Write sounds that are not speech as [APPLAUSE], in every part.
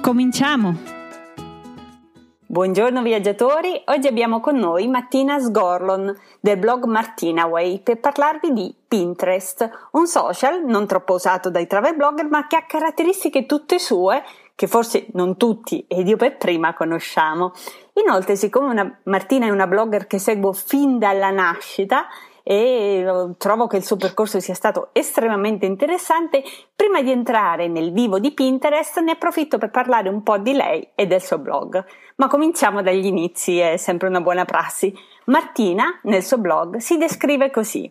Cominciamo! Buongiorno viaggiatori, oggi abbiamo con noi Martina Sgorlon del blog Martinaway per parlarvi di Pinterest, un social non troppo usato dai travel blogger ma che ha caratteristiche tutte sue che forse non tutti ed io per prima conosciamo. Inoltre, siccome una, Martina è una blogger che seguo fin dalla nascita, e trovo che il suo percorso sia stato estremamente interessante. Prima di entrare nel vivo di Pinterest ne approfitto per parlare un po' di lei e del suo blog. Ma cominciamo dagli inizi, è sempre una buona prassi. Martina, nel suo blog, si descrive così.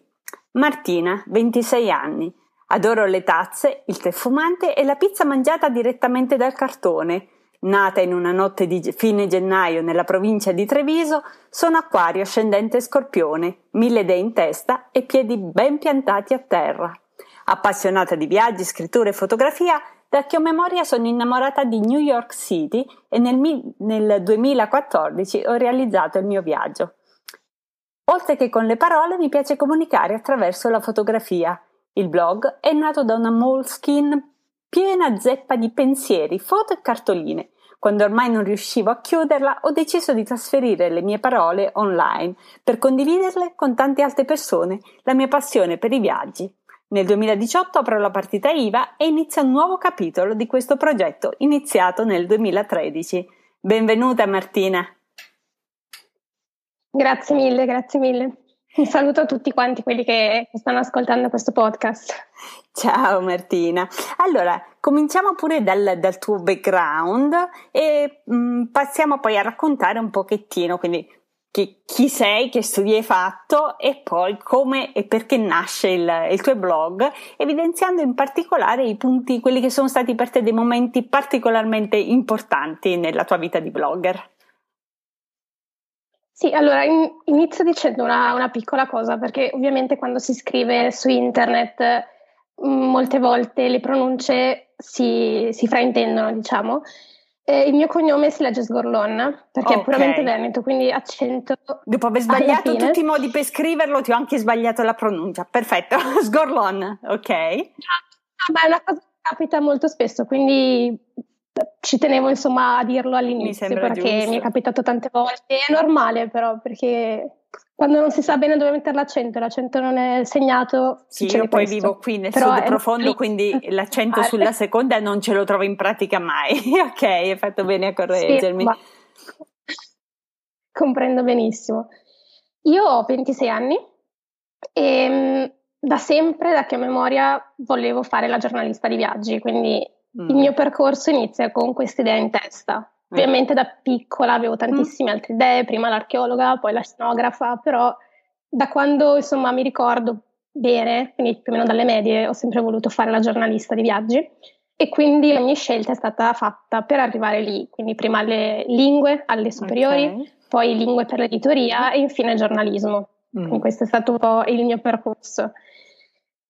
Martina, 26 anni. Adoro le tazze, il tè fumante e la pizza mangiata direttamente dal cartone. Nata in una notte di fine gennaio nella provincia di Treviso, sono acquario ascendente scorpione, mille idee in testa e piedi ben piantati a terra. Appassionata di viaggi, scrittura e fotografia, da che ho memoria sono innamorata di New York City e nel, nel 2014 ho realizzato il mio viaggio. Oltre che con le parole mi piace comunicare attraverso la fotografia. Il blog è nato da una moleskin piena zeppa di pensieri, foto e cartoline. Quando ormai non riuscivo a chiuderla, ho deciso di trasferire le mie parole online per condividerle con tante altre persone, la mia passione per i viaggi. Nel 2018 apro la partita IVA e inizia un nuovo capitolo di questo progetto iniziato nel 2013. Benvenuta Martina. Grazie mille, grazie mille. Un saluto a tutti quanti quelli che stanno ascoltando questo podcast. Ciao Martina. Allora, cominciamo pure dal, dal tuo background e mh, mm, passiamo poi a raccontare un pochettino, quindi chi, chi, sei, che studi hai fatto e poi come e perché nasce il, il tuo blog, evidenziando in particolare i punti, quelli che sono stati per te dei momenti particolarmente importanti nella tua vita di blogger. Sì, allora in, inizio dicendo una, una, piccola cosa, perché ovviamente quando si scrive su internet mm, molte volte le pronunce si, si fraintendono, diciamo. Eh, il mio cognome si legge Sgorlon, perché okay. è puramente veneto, quindi accento. Dopo aver sbagliato tutti i modi per scriverlo, ti ho anche sbagliato la pronuncia. Perfetto, [LAUGHS] Sgorlon, ok. Ma è una cosa che capita molto spesso, quindi ci tenevo insomma a dirlo all'inizio perché giusto. mi è capitato tante volte. È normale però perché quando non si sa bene dove mettere l'accento e l'accento non è segnato. Sì, io poi questo. vivo qui nel però sud profondo, quindi [LAUGHS] l'accento sulla seconda non ce lo trovo in pratica mai. [LAUGHS] ok, hai fatto bene a correggermi. Sì, [LAUGHS] comprendo benissimo. Io ho 26 anni e mm, da sempre, da che memoria, volevo fare la giornalista di viaggi, quindi Mm. Il mio percorso inizia con questa idea in testa. Ovviamente da piccola avevo tantissime mm. altre idee, prima l'archeologa, poi la scenografa, però da quando insomma mi ricordo bene, quindi più o meno dalle medie, ho sempre voluto fare la giornalista di viaggi e quindi la mia scelta è stata fatta per arrivare lì, quindi prima le lingue alle superiori, okay. poi lingue per l'editoria e infine giornalismo. Mm. Quindi questo è stato un po' il mio percorso.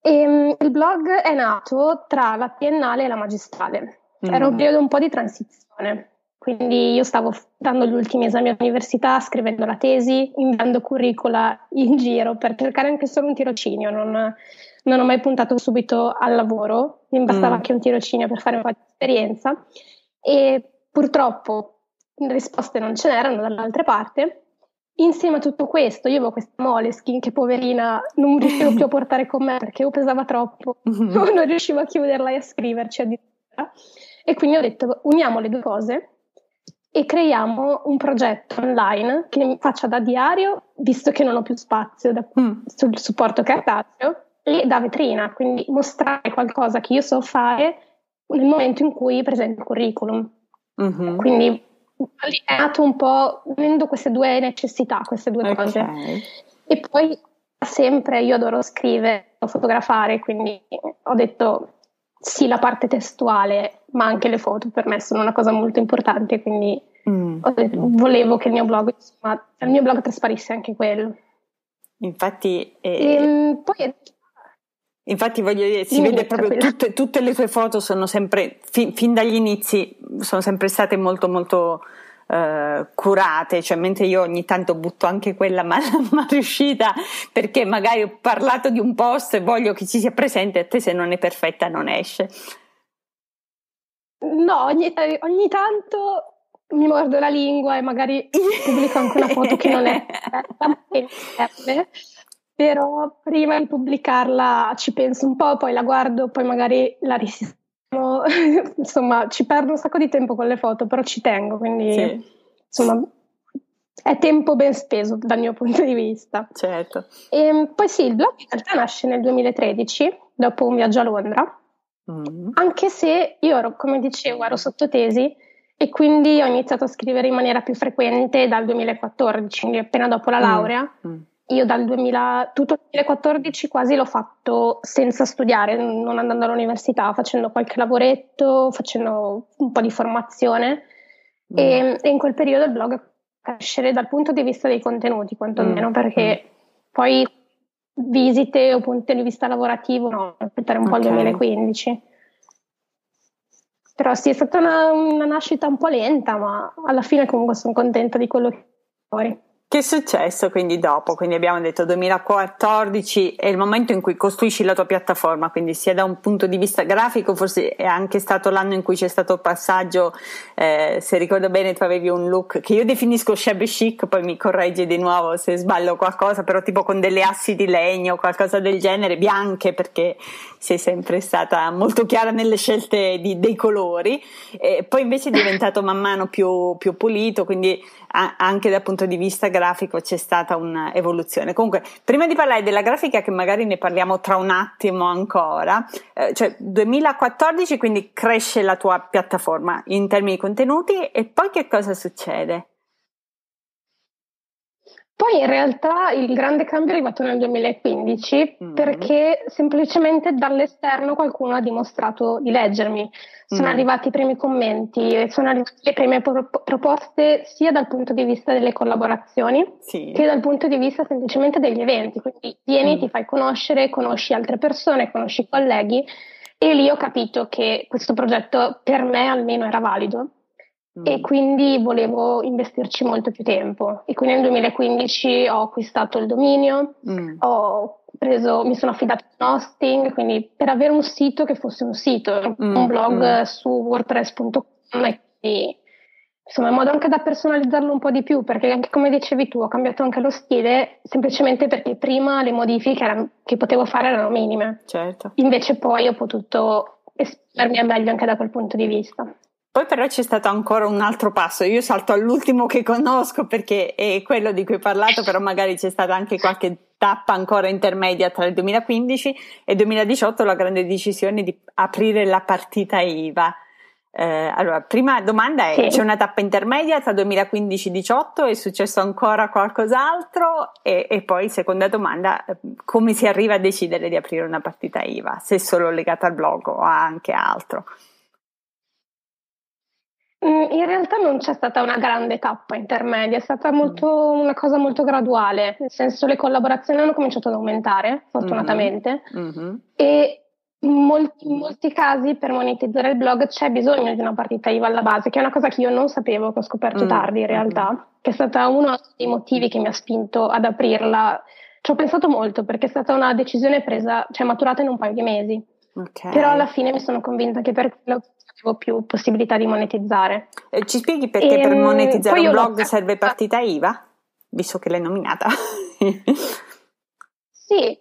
E, ehm, il blog è nato tra la triennale e la magistrale. Mm. Era un periodo un po' di transizione. Quindi io stavo dando gli ultimi esami all'università, scrivendo la tesi, inviando curricula in giro per cercare anche solo un tirocinio. Non, non ho mai puntato subito al lavoro, mi bastava mm. anche un tirocinio per fare un po' di esperienza. E purtroppo risposte non ce n'erano dall'altra parte Insieme a tutto questo, io avevo questa Moleskin che poverina non riuscivo più a portare con me perché io pesava troppo, [LAUGHS] non riuscivo a chiuderla e a scriverci addirittura. E quindi ho detto uniamo le due cose e creiamo un progetto online che mi faccia da diario, visto che non ho più spazio da, mm. sul supporto cartaceo, e da vetrina, quindi mostrare qualcosa che io so fare nel momento in cui presento il curriculum. Mm-hmm. Quindi nato un po' unendo queste due necessità, queste due okay. cose. E poi sempre io adoro scrivere, fotografare, quindi ho detto sì la parte testuale, ma anche le foto per me sono una cosa molto importante, quindi mm. volevo che il mio blog, insomma, il mio blog trasparisse anche quello. Infatti, eh, e, ehm, poi, infatti voglio dire, si vede proprio tutte, tutte, le tue foto sono sempre, fin, fin dagli inizi, sono sempre state molto molto Uh, curate, cioè mentre io ogni tanto butto anche quella [LAUGHS] mal, mal riuscita perché magari ho parlato di un post e voglio che ci sia presente a te se non è perfetta non esce. No, ogni, ogni tanto mi mordo la lingua e magari pubblico anche una foto che non è perfetta, però prima di pubblicarla ci penso un po', poi la guardo, poi magari la risistemo. [LAUGHS] insomma, ci perdo un sacco di tempo con le foto, però ci tengo, quindi sì. insomma è tempo ben speso dal mio punto di vista. Certo. E ehm, poi sì, il blog in realtà nasce nel 2013, dopo un viaggio a Londra, mm. anche se io ero, come dicevo, ero sottotesi e quindi ho iniziato a scrivere in maniera più frequente dal 2014, quindi appena dopo la mm, laurea. Mm. Io dal 2000, tutto il 2014 quasi l'ho fatto senza studiare, non andando all'università, facendo qualche lavoretto, facendo un po' di formazione. Mm. E, e, in quel periodo il blog crescere dal punto di vista dei contenuti, quantomeno, mm. perché mm. poi visite o punti di vista lavorativo, no, aspettare un okay. po' il 2015. Però sì, è stata una, una nascita un po' lenta, ma alla fine comunque sono contenta di quello che fuori. Che è successo quindi dopo? Quindi abbiamo detto 2014 è il momento in cui costruisci la tua piattaforma, quindi sia da un punto di vista grafico, forse è anche stato l'anno in cui c'è stato il passaggio, eh, se ricordo bene tu avevi un look che io definisco shabby chic, poi mi correggi di nuovo se sbaglio qualcosa, però tipo con delle assi di legno, qualcosa del genere, bianche perché sei sempre stata molto chiara nelle scelte di, dei colori, e poi invece è diventato man mano più, più pulito, quindi anche dal punto di vista grafico c'è stata un'evoluzione. Comunque, prima di parlare della grafica, che magari ne parliamo tra un attimo ancora, eh, cioè 2014 quindi cresce la tua piattaforma in termini di contenuti e poi che cosa succede? Poi in realtà il grande cambio è arrivato nel 2015 mm-hmm. perché semplicemente dall'esterno qualcuno ha dimostrato di leggermi. Sono mm-hmm. arrivati i primi commenti, sono arrivate le prime pro- proposte sia dal punto di vista delle collaborazioni sì. che dal punto di vista semplicemente degli eventi. Quindi vieni, mm. ti fai conoscere, conosci altre persone, conosci colleghi e lì ho capito che questo progetto per me almeno era valido e mm. quindi volevo investirci molto più tempo. E quindi nel 2015 ho acquistato il dominio, mm. ho preso, mi sono affidato a hosting, quindi per avere un sito che fosse un sito, mm. un blog mm. su wordpress.com e quindi, insomma in modo anche da personalizzarlo un po' di più, perché anche come dicevi tu ho cambiato anche lo stile semplicemente perché prima le modifiche erano, che potevo fare erano minime. Certo. Invece poi ho potuto esprimermi meglio anche da quel punto di vista. Poi però c'è stato ancora un altro passo, io salto all'ultimo che conosco perché è quello di cui hai parlato, però magari c'è stata anche qualche tappa ancora intermedia tra il 2015 e il 2018 la grande decisione di aprire la partita IVA. Eh, allora, prima domanda è, sì. c'è una tappa intermedia tra 2015 e 2018? È successo ancora qualcos'altro? E, e, poi, seconda domanda, come si arriva a decidere di aprire una partita IVA? Se è solo legata al blog o anche altro? Mm, in realtà non c'è stata una grande tappa intermedia, è stata molto, una cosa molto graduale, nel senso le collaborazioni hanno cominciato ad aumentare, fortunatamente, mm-hmm. e in molti, in molti, casi per monetizzare il blog c'è bisogno di una partita IVA alla base, che è una cosa che io non sapevo, che ho scoperto mm-hmm. tardi in realtà, mm-hmm. che è stata uno dei motivi che mi ha spinto ad aprirla. Ci ho pensato molto perché è stata una decisione presa, cioè maturata in un paio di mesi. Okay. Però alla fine mi sono convinta che per quello avevo più possibilità di monetizzare. Eh, ci spieghi perché e, per ehm, monetizzare un blog serve partita IVA? Visto che l'hai nominata. [LAUGHS] sì,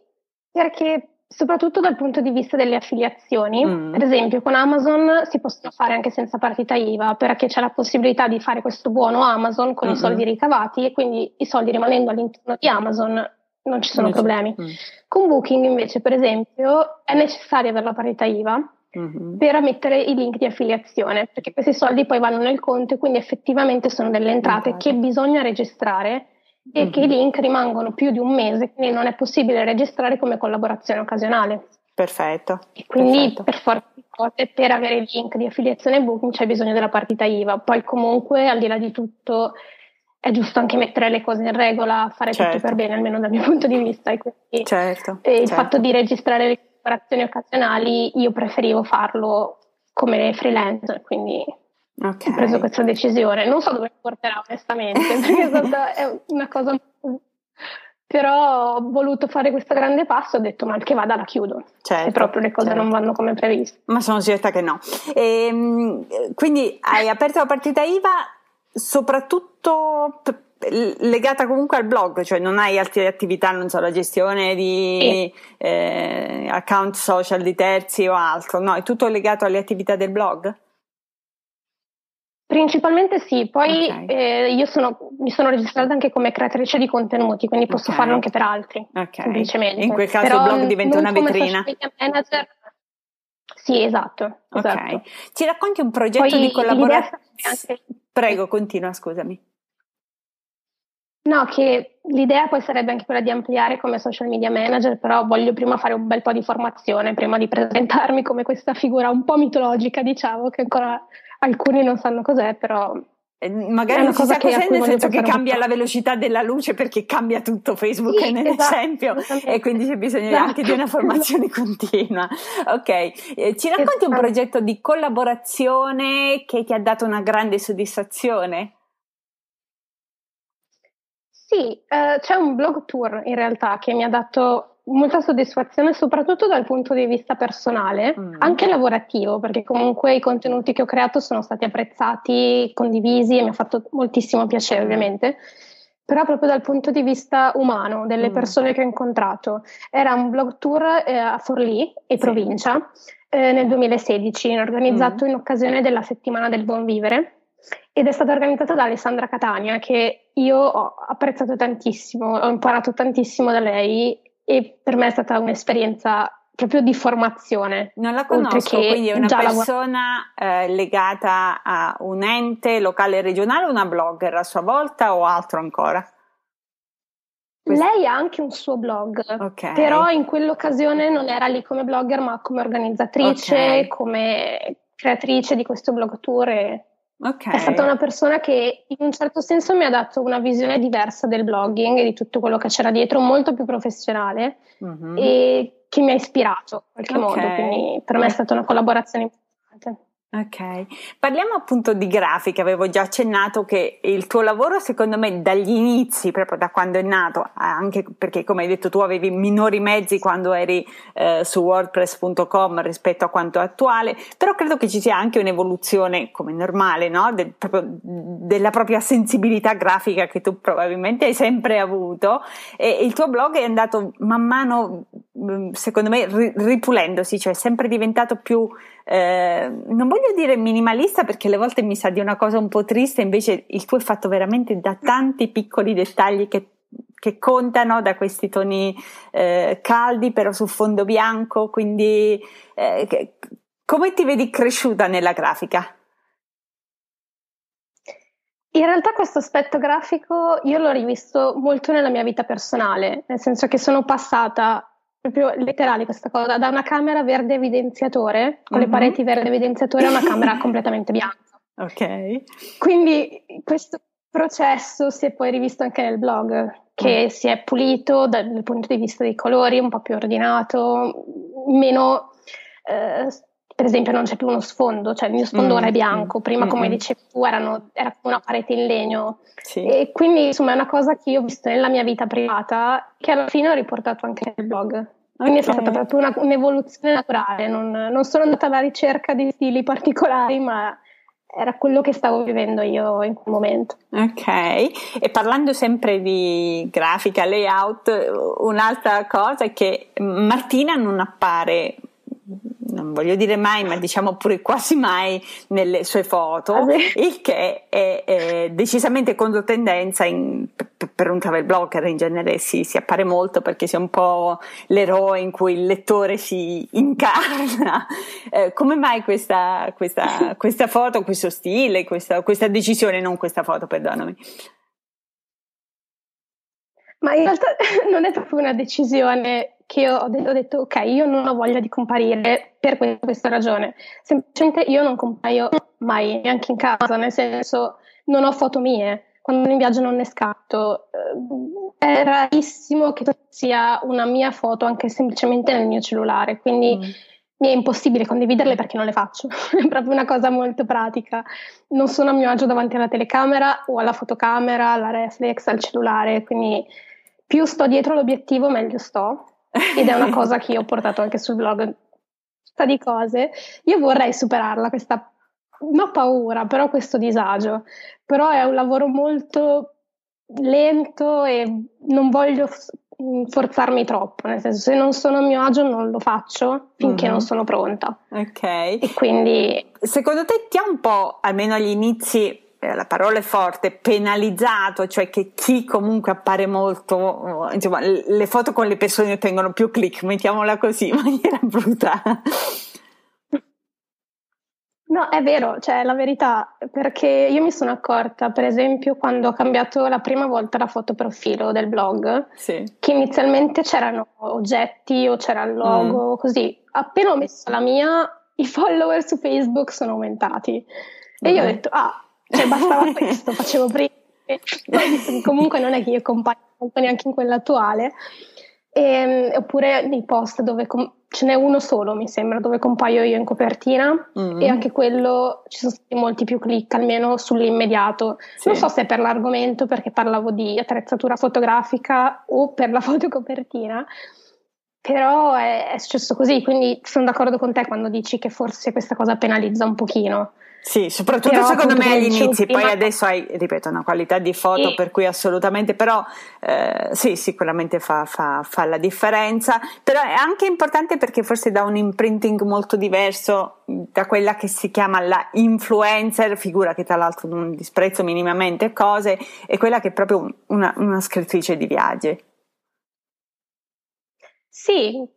perché soprattutto dal punto di vista delle affiliazioni, mm. per esempio con Amazon si possono fare anche senza partita IVA perché c'è la possibilità di fare questo buono Amazon con mm-hmm. i soldi ricavati e quindi i soldi rimanendo all'interno di Amazon non ci sono non problemi. Mm. Con Booking invece per esempio è necessaria avere la partita IVA mm-hmm. per mettere i link di affiliazione, perché questi soldi poi vanno nel conto e quindi effettivamente sono delle entrate okay. che bisogna registrare e mm-hmm. che i link rimangono più di un mese, quindi non è possibile registrare come collaborazione occasionale. Perfetto. E quindi perfetto. per forza di cose, per avere il link di affiliazione booking c'è bisogno della partita IVA. Poi comunque, al di là di tutto, è giusto anche mettere le cose in regola, fare certo. tutto per bene, almeno dal mio [LAUGHS] punto di vista. E quindi, certo, e il certo. fatto di registrare le collaborazioni occasionali, io preferivo farlo come freelance, quindi okay. ho preso questa decisione. Non so dove porterà onestamente, [LAUGHS] perché è stata è una cosa... Però ho voluto fare questo grande passo ho detto ma che vada la chiudo, certo, se proprio le cose certo. non vanno come previsto. Ma sono certa che no. E, ehm, quindi hai aperto la partita IVA soprattutto legata comunque al blog, cioè non hai altre attività, non so, la gestione di eh, account social di terzi o altro, no, è tutto legato alle attività del blog? Principalmente sì, poi okay. eh, io sono, mi sono registrata anche come creatrice di contenuti, quindi posso okay. farlo anche per altri, okay. semplicemente. In quel caso Però il blog diventa una vetrina. Manager. Sì, esatto, esatto. Ci racconti un progetto poi, di collaborazione? Anche... Prego, continua, scusami. No, che l'idea poi sarebbe anche quella di ampliare come social media manager, però voglio prima fare un bel po' di formazione, prima di presentarmi come questa figura un po' mitologica, diciamo, che ancora alcuni non sanno cos'è, però eh, magari non si sa cos'è nel senso che cambia la velocità della luce perché cambia tutto Facebook sì, è nell'esempio esatto, e quindi c'è bisogno esatto. anche di una formazione [LAUGHS] continua ok eh, ci racconti esatto. un progetto di collaborazione che ti ha dato una grande soddisfazione? Sì, eh, c'è un blog tour in realtà che mi ha dato molta soddisfazione soprattutto dal punto di vista personale, mm. anche lavorativo, perché comunque i contenuti che ho creato sono stati apprezzati, condivisi e mi ha fatto moltissimo piacere ovviamente, però proprio dal punto di vista umano, delle mm. persone che ho incontrato. Era un blog tour eh, a Forlì e sì. provincia eh, nel 2016, organizzato mm. in occasione della settimana del buon vivere ed è stata organizzata da Alessandra Catania che io ho apprezzato tantissimo, ho imparato tantissimo da lei e per me è stata un'esperienza proprio di formazione. Non la conosco, quindi è una persona eh, legata a un ente locale e regionale o una blogger a sua volta o altro ancora? Questo. Lei ha anche un suo blog, okay. però in quell'occasione non era lì come blogger ma come organizzatrice, okay. come creatrice di questo blog tour. E... Okay. È stata una persona che in un certo senso mi ha dato una visione diversa del blogging e di tutto quello che c'era dietro, molto più professionale mm-hmm. e che mi ha ispirato in qualche okay. modo, quindi per me è stata una collaborazione importante. Ok, parliamo appunto di grafica, avevo già accennato che il tuo lavoro secondo me dagli inizi, proprio da quando è nato, anche perché come hai detto tu avevi minori mezzi quando eri eh, su wordpress.com rispetto a quanto è attuale, però credo che ci sia anche un'evoluzione come normale, no? Del, proprio, della propria sensibilità grafica che tu probabilmente hai sempre avuto. E il tuo blog è andato man mano, secondo me, ripulendosi, cioè è sempre diventato più... Eh, non voglio dire minimalista perché alle volte mi sa di una cosa un po' triste, invece il tuo è fatto veramente da tanti piccoli dettagli che, che contano, da questi toni eh, caldi però su fondo bianco, quindi eh, che, come ti vedi cresciuta nella grafica? In realtà questo aspetto grafico io l'ho rivisto molto nella mia vita personale, nel senso che sono passata proprio letterale questa cosa, da una camera verde evidenziatore, con mm-hmm. le pareti verde evidenziatore, a una camera [LAUGHS] completamente bianca. Ok. Quindi questo processo si è poi rivisto anche nel blog, che mm. si è pulito dal, dal, punto di vista dei colori, un po' più ordinato, meno... Eh, per esempio non c'è più uno sfondo, cioè il mio sfondo mm, ora è bianco, prima mm, come dicevi tu erano, era come una parete in legno sì. e quindi insomma è una cosa che io ho visto nella mia vita privata che alla fine ho riportato anche nel blog. Quindi okay. è stata proprio una, un'evoluzione naturale, non, non sono andata alla ricerca di stili particolari ma era quello che stavo vivendo io in quel momento. Ok, e parlando sempre di grafica, layout, un'altra cosa è che Martina non appare non voglio dire mai, ma diciamo pure [LAUGHS] quasi mai nelle sue foto, ah, il che è, è decisamente controtendenza in, per un travel blogger in genere si, si, appare molto perché si è un po' l'eroe in cui il lettore si incarna. [LAUGHS] Eh, come mai questa, questa, [LAUGHS] questa, foto, questo stile, questa, questa decisione, non questa foto, perdonami? Ma in realtà non è proprio una decisione che io ho, de- ho, detto ok, io non ho voglia di comparire per questa ragione, semplicemente io non compaio mai neanche in casa, nel senso non ho foto mie, quando in viaggio non ne scatto, eh, è rarissimo che sia una mia foto anche semplicemente nel mio cellulare, quindi mm. mi è impossibile condividerle perché non le faccio, [LAUGHS] è proprio una cosa molto pratica, non sono a mio agio davanti alla telecamera o alla fotocamera, alla reflex, al cellulare, quindi più sto dietro l'obiettivo meglio sto ed è una [LAUGHS] cosa che io ho portato anche sul blog di cose io vorrei superarla questa non paura però questo disagio però è un lavoro molto lento e non voglio forzarmi troppo, nel senso se non sono a mio agio non lo faccio finché mm-hmm. non sono pronta. Ok. E quindi... Secondo te ti ha un po', almeno agli inizi, eh, la parola è forte, penalizzato, cioè che chi comunque appare molto, insomma, le foto con le persone ottengono più click, mettiamola così, in maniera brutta. No, è vero, cioè la verità, perché io mi sono accorta, per esempio, quando ho cambiato la prima volta la foto profilo del blog, sì. che inizialmente c'erano oggetti o c'era il logo, mm. così. Appena ho messo la mia, i follower su Facebook sono aumentati. E mm. io ho detto, ah, cioè bastava [LAUGHS] questo, facevo prima. Comunque non è che io compaio neanche in quella attuale. E, ehm, oppure nei post dove com- ce n'è uno solo, mi sembra, dove compaio io in copertina mm-hmm. e anche quello ci sono stati molti più click, almeno sull'immediato. Sì. Non so se è per l'argomento, perché parlavo di attrezzatura fotografica o per la [LAUGHS] fotocopertina, però è, è successo così, quindi sono d'accordo con te quando dici che forse questa cosa penalizza un pochino. Sì, soprattutto però, secondo me agli inizi, poi adesso hai, ripeto, una qualità di foto sì. per cui assolutamente, però eh, sì, sicuramente fa, fa, fa, la differenza, però è anche importante perché forse dà un imprinting molto diverso da quella che si chiama la influencer, figura che tra l'altro non disprezzo minimamente cose, e quella che è proprio una, una scrittrice di viaggi. Sì,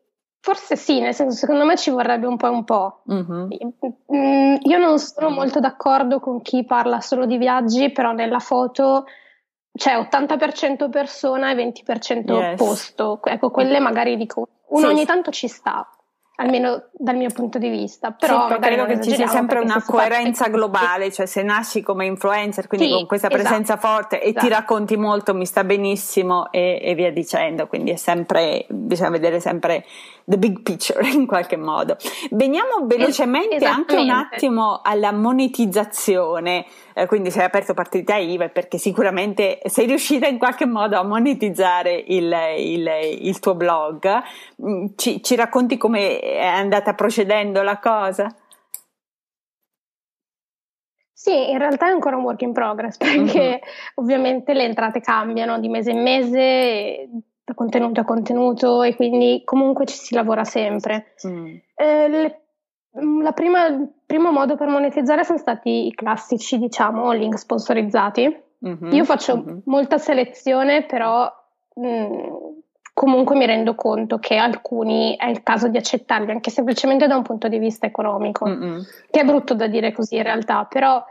Forse sì, nel senso secondo me ci vorrebbe un po' un po'. Mm-hmm. Io non sono molto d'accordo con chi parla solo di viaggi, però nella foto c'è 80% persona e 20% yes. posto. Ecco, quelle magari dico, uno sì. ogni tanto ci sta almeno dal mio punto di vista. Però sì, credo che ci sia sempre una coerenza globale, cioè se nasci come influencer, quindi sì, con questa esatto, presenza forte e esatto. ti racconti molto, mi sta benissimo e, e, via dicendo, quindi è sempre, bisogna vedere sempre the big picture [LAUGHS] in qualche modo. Veniamo velocemente anche un attimo alla monetizzazione, eh, quindi sei aperto partita IVA perché sicuramente sei riuscita in qualche modo a monetizzare il, il, il tuo blog. Mm, ci, ci racconti come è andata procedendo la cosa? Sì, in realtà è ancora un work in progress perché uh-huh. ovviamente le entrate cambiano di mese in mese, da contenuto a contenuto e quindi comunque ci si lavora sempre. Mm. Eh, le, la prima, primo modo per monetizzare sono stati i classici, diciamo, link sponsorizzati. Mm-hmm. Io faccio mm-hmm. molta selezione, però mh, mm, comunque mi rendo conto che alcuni è il caso di accettarli anche semplicemente da un punto di vista economico, mm-hmm. che è brutto da dire così in realtà, però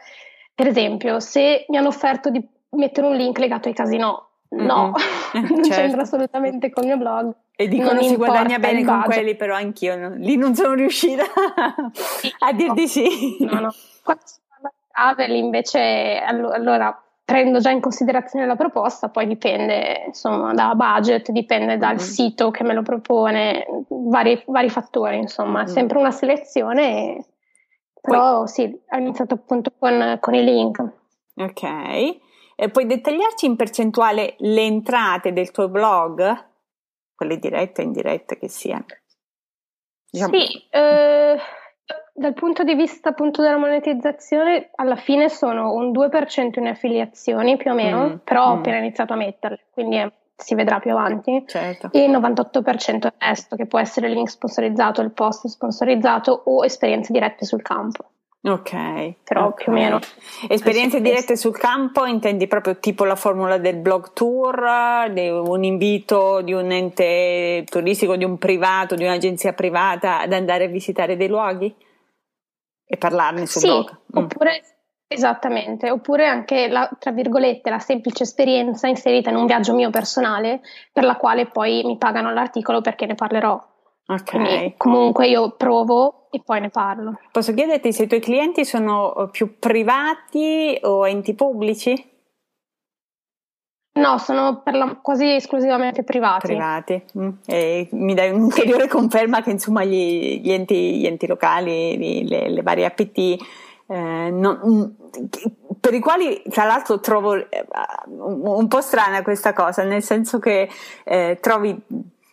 per esempio se mi hanno offerto di mettere un link legato ai casinò, no, mm-hmm. [LAUGHS] non certo. c'entra assolutamente con il mio blog. E dicono non si guadagna bene con quelli, però anch'io no, lì non sono riuscita [LAUGHS] a dirti sì. No, no. Quando si parla di travel invece allora prendo già in considerazione la proposta, poi dipende insomma da budget, dipende dal mm. sito che me lo propone, vari, vari fattori, insomma, è mm. sempre una selezione, però poi... sì, ho iniziato appunto con, con i link. Ok, e puoi dettagliarci in percentuale le entrate del tuo blog? Quelle dirette e indirette che siano? Diciamo... Sì, eh dal punto di vista appunto della monetizzazione, alla fine sono un 2% in affiliazioni più o meno, mm, però ho mm. appena iniziato a metterle, quindi è, si vedrà più avanti. Certo. E il 98% è resto, che può essere il link sponsorizzato, il post sponsorizzato o esperienze dirette sul campo. Ok, però okay. più o meno. Esperienze dirette sul campo intendi proprio tipo la formula del blog tour, di un invito di un ente turistico, di un privato, di un'agenzia privata ad andare a visitare dei luoghi? e parlarne sul sì, blog. Mm. Oppure Esattamente, oppure anche la, tra virgolette, la semplice esperienza inserita in un viaggio mio personale per la quale poi mi pagano l'articolo perché ne parlerò. Ok. Quindi, comunque io provo e poi ne parlo. Posso chiederti se i tuoi clienti sono più privati o enti pubblici? No, sono la, quasi esclusivamente privati. Privati. Mm. E mi dai un'ulteriore conferma che insomma gli, gli, enti, gli enti, locali, le, le varie APT, eh, non, mm, per i quali tra l'altro trovo eh, un po' strana questa cosa, nel senso che eh, trovi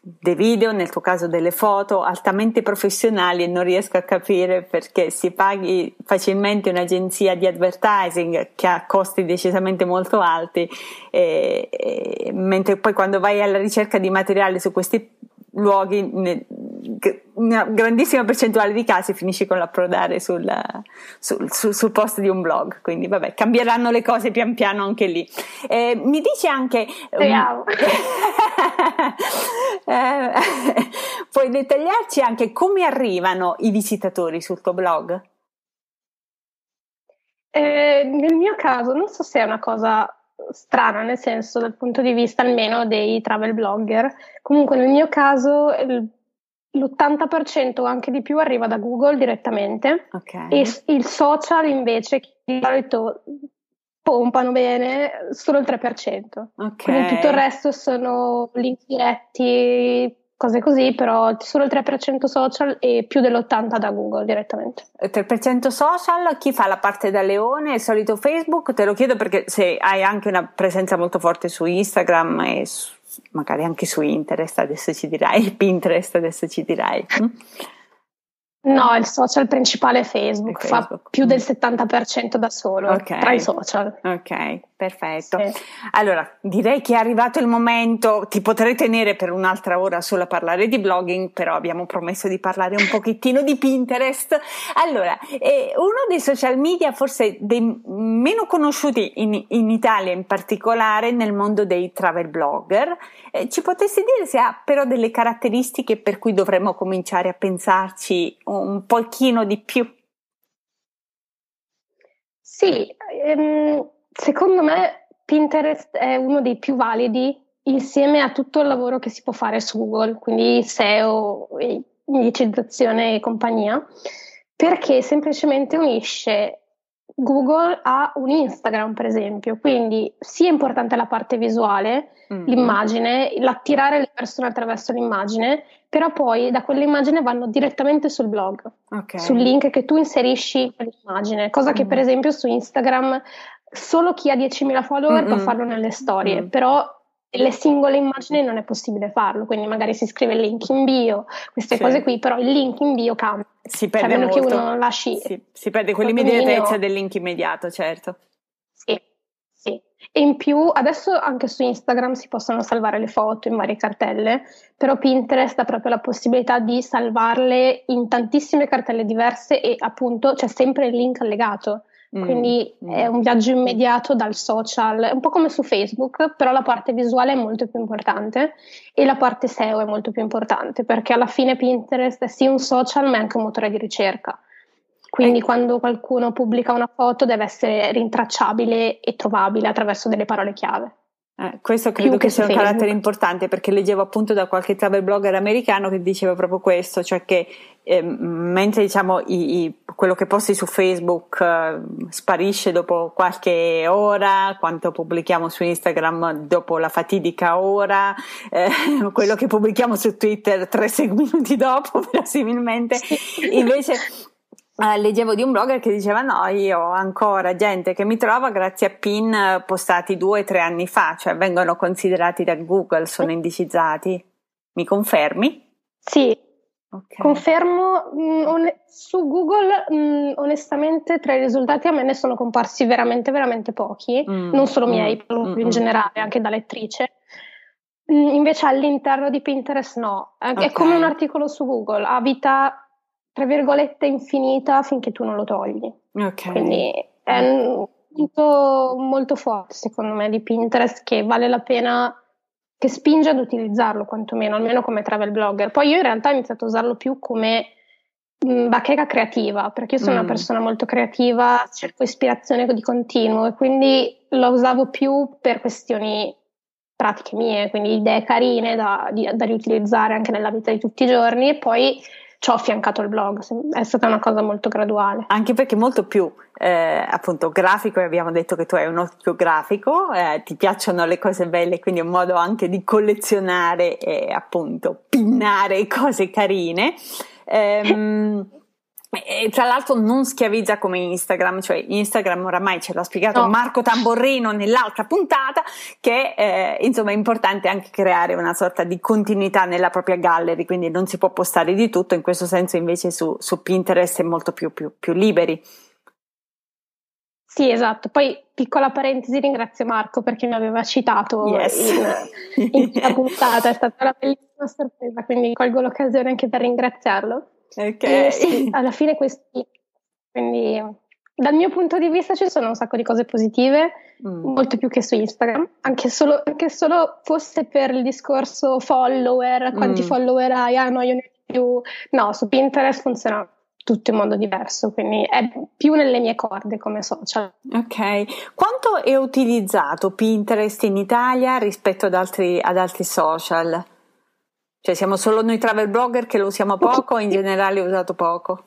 dei video, nel tuo caso delle foto altamente professionali e non riesco a capire perché si paghi facilmente un'agenzia di advertising che ha costi decisamente molto alti, e, e, mentre poi quando vai alla ricerca di materiale su questi luoghi, una grandissima percentuale di casi finisci con l'approdare sul, sul, sul, sul, post di un blog. Quindi, vabbè, cambieranno le cose pian piano anche lì. Eh, mi dici anche. Um, [LAUGHS] eh, puoi dettagliarci anche come arrivano i visitatori sul tuo blog? Eh, nel mio caso, non so se è una cosa strana, nel senso dal punto di vista almeno dei travel blogger. Comunque nel mio caso l'80% o anche di più arriva da Google direttamente okay. e il social invece di solito pompano bene solo il 3%. Okay. Quindi tutto il resto sono link diretti, cose così, però solo il 3% social e più dell'80% da Google direttamente. Il 3% social, chi fa la parte da leone? Il solito Facebook? Te lo chiedo perché se hai anche una presenza molto forte su Instagram e su, magari anche su [LAUGHS] Pinterest, adesso ci dirai, Pinterest adesso ci dirai. No, il social principale è Facebook, Facebook. fa più del 70% da solo okay. tra i social. Ok, perfetto. Sì. Allora, direi che è arrivato il momento, ti potrei tenere per un'altra ora solo a parlare di blogging, però abbiamo promesso di parlare un pochettino di Pinterest. Allora, eh, uno dei social media forse dei meno conosciuti in, in Italia in particolare nel mondo dei travel blogger, eh, ci potresti dire se ha però delle caratteristiche per cui dovremmo cominciare a pensarci un pochino di più. Sì, ehm, secondo me Pinterest è uno dei più validi insieme a tutto il lavoro che si può fare su Google, quindi SEO, indicizzazione e compagnia, perché semplicemente unisce Google ha un Instagram, per esempio, quindi sia importante la parte visuale, mm-hmm. l'immagine, l'attirare le persone attraverso l'immagine, però poi da quell'immagine vanno direttamente sul blog, okay. sul link che tu inserisci l'immagine, cosa mm-hmm. che per esempio su Instagram solo chi ha 10.000 follower mm-hmm. può farlo nelle storie, mm-hmm. però le singole immagini non è possibile farlo, quindi magari si scrive il link in bio, queste sì. cose qui, però il link in bio cambia. Si perde cioè, molto. che uno lasci... Si, si perde quell'immediatezza del link immediato, certo. Sì, sì. E in più, adesso anche su Instagram si possono salvare le foto in varie cartelle, però Pinterest ha proprio la possibilità di salvarle in tantissime cartelle diverse e appunto c'è sempre il link allegato. Mm, Quindi mm. è un viaggio immediato dal social, un po' come su Facebook, però la parte visuale è molto più importante e la parte SEO è molto più importante perché alla fine Pinterest è sì un social ma è anche un motore di ricerca. Quindi eh. quando qualcuno pubblica una foto deve essere rintracciabile e trovabile attraverso delle parole chiave. Eh, questo credo che, sia un Facebook. carattere importante perché leggevo appunto da qualche travel blogger americano che diceva proprio questo, cioè che eh, mentre diciamo i, i, quello che posti su Facebook eh, sparisce dopo qualche ora, quanto pubblichiamo su Instagram dopo la fatidica ora, eh, [LAUGHS] quello che pubblichiamo su Twitter tre [LAUGHS] minuti dopo, [LAUGHS] verosimilmente, invece Uh, leggevo di un blogger che diceva no, io ho ancora gente che mi trova grazie a pin postati due o tre anni fa, cioè vengono considerati da Google, sono indicizzati. Mi confermi? Sì, okay. confermo. Mh, mm, on- su Google mh, mm, onestamente tra i risultati a me ne sono comparsi veramente, veramente pochi, mm, non solo miei, mm, mm, in mm. generale, anche da lettrice. invece all'interno di Pinterest no, è, okay. è come un articolo su Google, ha vita tra virgolette infinita finché tu non lo togli. Okay. Quindi è un punto molto forte secondo me di Pinterest che vale la pena che spinge ad utilizzarlo quantomeno, almeno come travel blogger. Poi io in realtà ho iniziato a usarlo più come mm, bacheca creativa, perché io sono mm. una persona molto creativa, cerco ispirazione di continuo e quindi lo usavo più per questioni pratiche mie, quindi idee carine da, da riutilizzare anche nella vita di tutti i giorni e poi ci ho affiancato il blog, è stata una cosa molto graduale. Anche perché molto più eh, appunto grafico, e abbiamo detto che tu hai un occhio grafico, eh, ti piacciono le cose belle, quindi è un modo anche di collezionare e appunto pinnare [LAUGHS] cose carine. Ehm, E tra l'altro non schiavizza come Instagram, cioè Instagram oramai ce l'ha spiegato no. Marco Tamborrino nell'altra puntata che eh, insomma è importante anche creare una sorta di continuità nella propria gallery, quindi non si può postare di tutto, in questo senso invece su, su Pinterest è molto più, più, più liberi. Sì, esatto. Poi, piccola parentesi, ringrazio Marco perché mi aveva citato yes. in, in questa [LAUGHS] puntata, è stata una bellissima sorpresa, quindi colgo l'occasione anche per ringraziarlo. Ok. E sì, alla fine questi. Quindi dal mio punto di vista ci sono un sacco di cose positive, mm. molto più che su Instagram, anche solo, anche solo, fosse per il discorso follower, quanti mm. follower hai, ah no io ne ho più, no, su Pinterest funziona tutto in modo diverso, quindi è più nelle mie corde come social. Ok, quanto è utilizzato Pinterest in Italia rispetto ad altri, ad altri social? Cioè siamo solo noi travel blogger che lo usiamo [LAUGHS] poco o in generale è usato poco?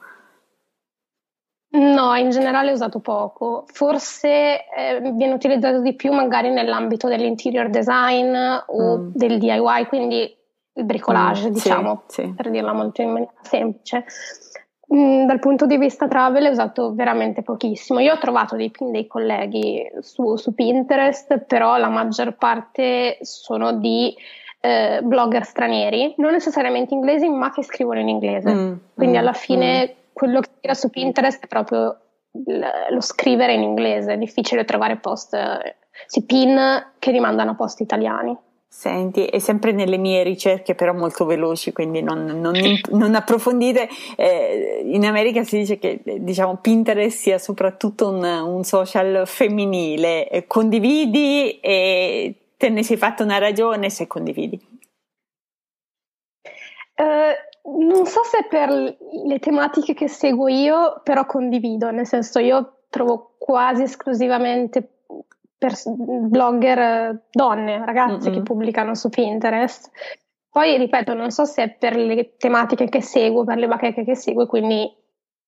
No, in generale è usato poco. Forse eh, viene utilizzato di più magari nell'ambito dell'interior design o mm. del DIY, quindi il bricolage, mm, diciamo, sì, sì. per dirla molto in maniera semplice. Mm, dal punto di vista travel è usato veramente pochissimo. Io ho trovato dei pin dei colleghi su, su Pinterest, però la maggior parte sono di eh, blogger stranieri, non necessariamente inglesi, ma che scrivono in inglese. Mm, Quindi mm, alla fine mm. quello che tira su Pinterest è proprio lo scrivere in inglese, è difficile trovare post, eh, si pin che rimandano a post italiani. Senti, è sempre nelle mie ricerche, però molto veloci, quindi non, non, non approfondite. Eh, in America si dice che diciamo, Pinterest sia soprattutto un, un social femminile. Eh, condividi e te ne sei fatto una ragione se condividi? Uh, non so se per le tematiche che seguo io, però condivido, nel senso io trovo quasi esclusivamente blogger donne, ragazze Mm-mm. che pubblicano su Pinterest. Poi ripeto, non so se è per le tematiche che seguo, per le bacheche che seguo, quindi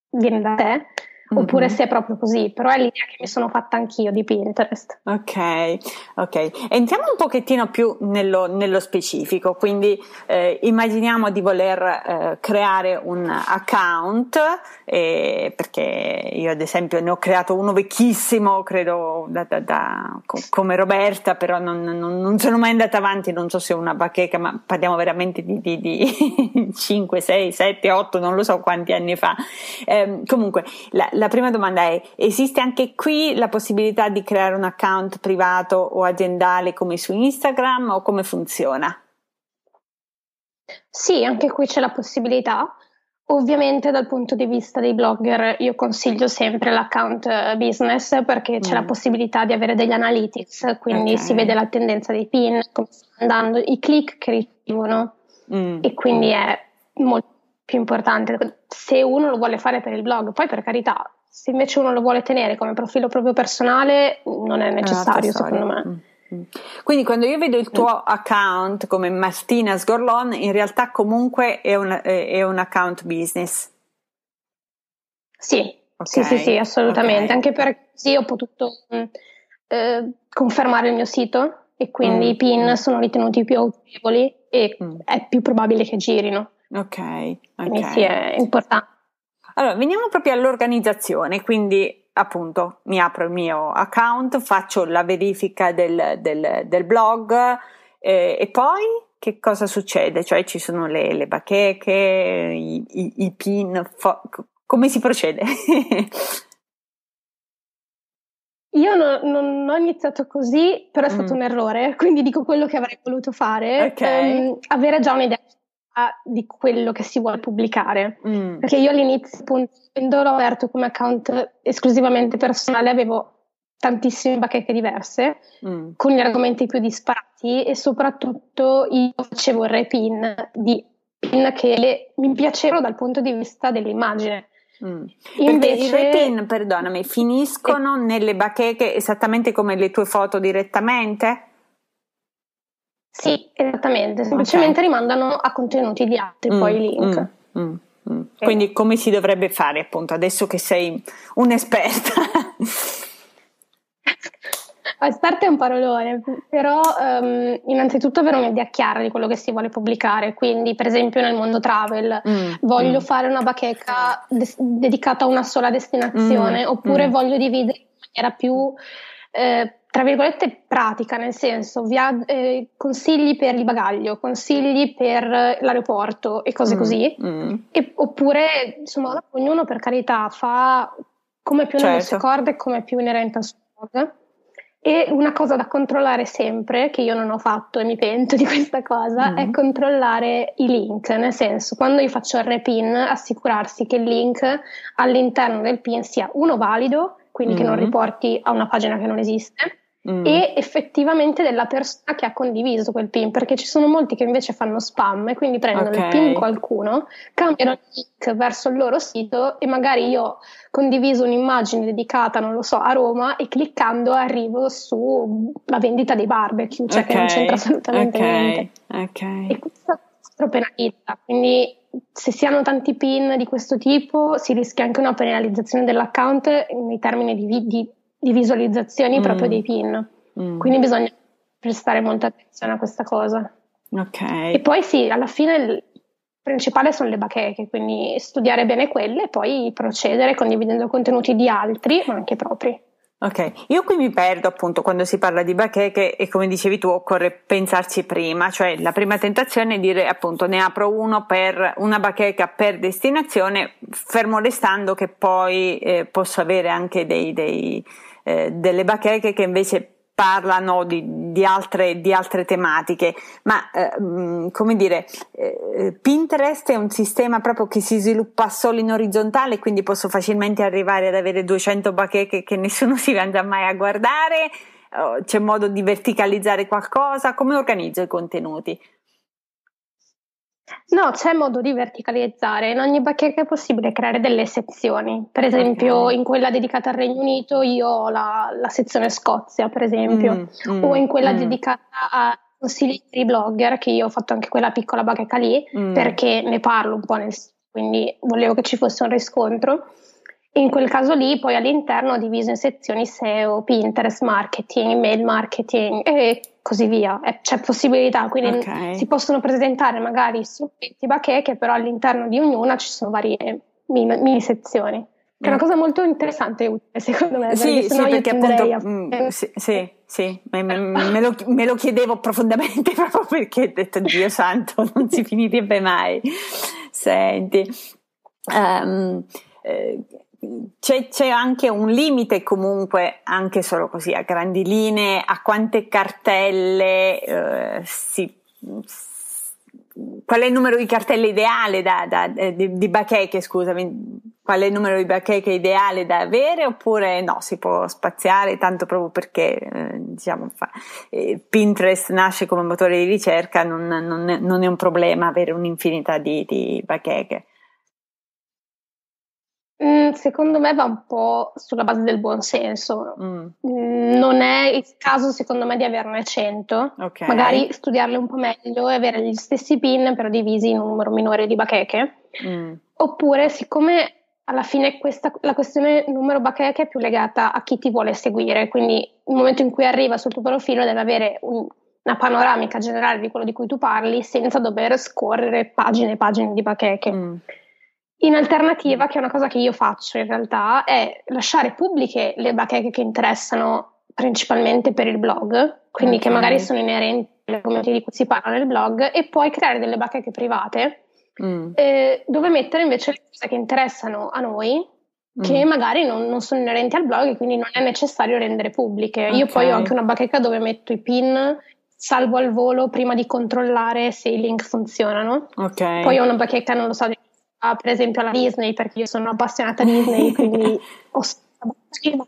viene da te mm-hmm. oppure se è proprio così, però è l'idea che mi sono fatta anch'io di Pinterest. Ok, ok. Entriamo un pochettino più nello, nello specifico, quindi eh, immaginiamo di voler eh, creare un account, eh, perché io ad esempio ne ho creato uno vecchissimo, credo da, da, da, come Roberta, però non, non, non, sono mai andata avanti, non so se è una bacheca, ma parliamo veramente di, di, di 5, 6, 7, 8, non lo so quanti anni fa. Ehm, comunque, la, la prima domanda è, esiste anche qui la possibilità di creare un account privato o aziendale come su Instagram o come funziona? Sì, anche qui c'è la possibilità. Ovviamente dal punto di vista dei blogger io consiglio sempre l'account eh, business perché c'è mm. la possibilità di avere degli analytics, quindi okay. si vede la tendenza dei pin, come stanno andando, i click che ricevono mm. e quindi è molto più importante se uno lo vuole fare per il blog. Poi per carità, se invece uno lo vuole tenere come profilo proprio personale, non è necessario, secondo me. Mm, mm. Quindi quando io vedo il tuo account come Martina Sgorlon, in realtà comunque è un, è un account business. Sì, okay. sì, sì, sì, assolutamente. Okay. Anche perché sì, ho potuto mm, eh, confermare il mio sito e quindi mm. i PIN sono ritenuti più autorevoli e mm. è più probabile che girino. Ok, ok. Sì, è importante. Allora, veniamo proprio all'organizzazione, quindi appunto mi apro il mio account, faccio la verifica del, del, del blog eh, e poi che cosa succede? Cioè ci sono le, le bacheche, i, i, i pin, fo- come si procede? [LAUGHS] Io no, non ho iniziato così, però è stato mm. un errore, quindi dico quello che avrei voluto fare. Okay. Um, avere già un'idea di quello che si vuole pubblicare. Mm. Perché io all'inizio, appunto, quando l'ho aperto come account esclusivamente personale, avevo tantissime bacheche diverse mm. con gli argomenti più disparati e soprattutto io facevo il repin di pin che le, mi piacevano dal punto di vista dell'immagine. Mm. Invece, i repin, perdonami, finiscono eh, nelle bacheche esattamente come le tue foto direttamente? Sì, esattamente, semplicemente okay. rimandano a contenuti di altri, mm, poi i link. Mm, mm, mm. Quindi come si dovrebbe fare appunto adesso che sei un'esperta? [LAUGHS] Esperta è un parolone, però um, innanzitutto avere un'idea chiara di quello che si vuole pubblicare, quindi per esempio nel mondo travel mm, voglio mm. fare una bacheca de- dedicata a una sola destinazione mm, oppure mm. voglio dividere in maniera più, eh, tra virgolette, pratica, nel senso via- eh, consigli per il bagaglio, consigli per l'aeroporto e cose mm, così, mm. e, oppure insomma ognuno per carità fa come più certo. ne si accorda e come più inerente al suo blog e una cosa da controllare sempre, che io non ho fatto e mi pento di [LAUGHS] questa cosa, mm. è controllare i link, nel senso quando io faccio il repin assicurarsi che il link all'interno del pin sia uno valido, quindi che non mm. riporti a una pagina che non esiste, Mm. e effettivamente della persona che ha condiviso quel pin, perché ci sono molti che invece fanno spam e quindi prendono okay. il pin di qualcuno, cambiano il link verso il loro sito e magari io condiviso un'immagine dedicata, non lo so, a Roma e cliccando arrivo sulla vendita dei barbecue, cioè okay. che non c'entra assolutamente okay. niente. E questo è penalizza, quindi se si hanno tanti pin di questo tipo si rischia anche una penalizzazione dell'account nei termini di, di di visualizzazioni mm. proprio dei pin. Mm. Quindi bisogna prestare molta attenzione a questa cosa. Ok. E poi sì, alla fine il principale sono le bacheche, quindi studiare bene quelle e poi procedere condividendo contenuti di altri, ma anche propri. Ok, io qui mi perdo appunto quando si parla di bacheche e come dicevi tu occorre pensarci prima, cioè la prima tentazione è dire appunto ne apro uno per una bacheca per destinazione, fermo restando che poi eh, posso avere anche dei, dei eh, delle bacheche che invece parlano di, di, altre, di altre, tematiche, ma eh, mm, come dire, eh, Pinterest è un sistema proprio che si sviluppa solo in orizzontale, quindi posso facilmente arrivare ad avere 200 bacheche che nessuno [LAUGHS] si andrà mai a guardare, c'è modo di verticalizzare qualcosa, come organizzo i contenuti? No, c'è modo di verticalizzare. In ogni bacheca è possibile creare delle sezioni. Per esempio, okay. in quella dedicata al Regno Unito, io ho la, la sezione Scozia, per esempio, mm, mm, o in quella mm. dedicata a consigli per i blogger, che io ho fatto anche quella piccola bacheca lì, mm. perché ne parlo un po' nel quindi volevo che ci fosse un riscontro. In quel caso lì, poi all'interno ho diviso in sezioni SEO, Pinterest, marketing, email marketing e così via. c'è possibilità, quindi okay. si possono presentare magari strumenti bacheche, però all'interno di ognuna ci sono varie mini, mini sezioni. Che è una mm. cosa molto interessante e utile, secondo me. Sì, sì, perché appunto. A... Mm, sì, sì, sì me, me, me, lo, me, lo, chiedevo profondamente [LAUGHS] proprio perché ho detto Dio santo, [LAUGHS] non si finirebbe mai. Senti. Um, eh, c'è, c'è, anche un limite comunque, anche solo così a grandi linee, a quante cartelle eh, si, qual è il numero di cartelle ideale da, da, eh, di, di, bacheche, scusami, qual è il numero di bacheche ideale da avere oppure no, si può spaziare tanto proprio perché eh, diciamo fa, eh, Pinterest nasce come motore di ricerca, non, non, è, non, è, un problema avere un'infinità di, di bacheche. Mm, secondo me va un po' sulla base del buonsenso. Mm. mm. Non è il caso, secondo me, di averne 100. Okay. Magari studiarle un po' meglio e avere gli stessi pin, però divisi in un numero minore di bacheche. Mm. Oppure, siccome alla fine questa, la questione numero bacheche è più legata a chi ti vuole seguire, quindi nel momento in cui arriva sul tuo profilo deve avere un, una panoramica generale di quello di cui tu parli senza dover scorrere pagine e pagine di bacheche. Mm. In alternativa, che è una cosa che io faccio in realtà, è lasciare pubbliche le bacheche che interessano principalmente per il blog, quindi okay. che magari sono inerenti alle argomenti di cui si parla nel blog, e poi creare delle bacheche private mm. eh, dove mettere invece le cose che interessano a noi, che mm. magari non, non, sono inerenti al blog e quindi non è necessario rendere pubbliche. Okay. Io poi ho anche una bacheca dove metto i pin salvo al volo prima di controllare se i link funzionano. Okay. Poi ho una bacheca, non lo so, per esempio alla Disney perché io sono appassionata Disney quindi [LAUGHS] ho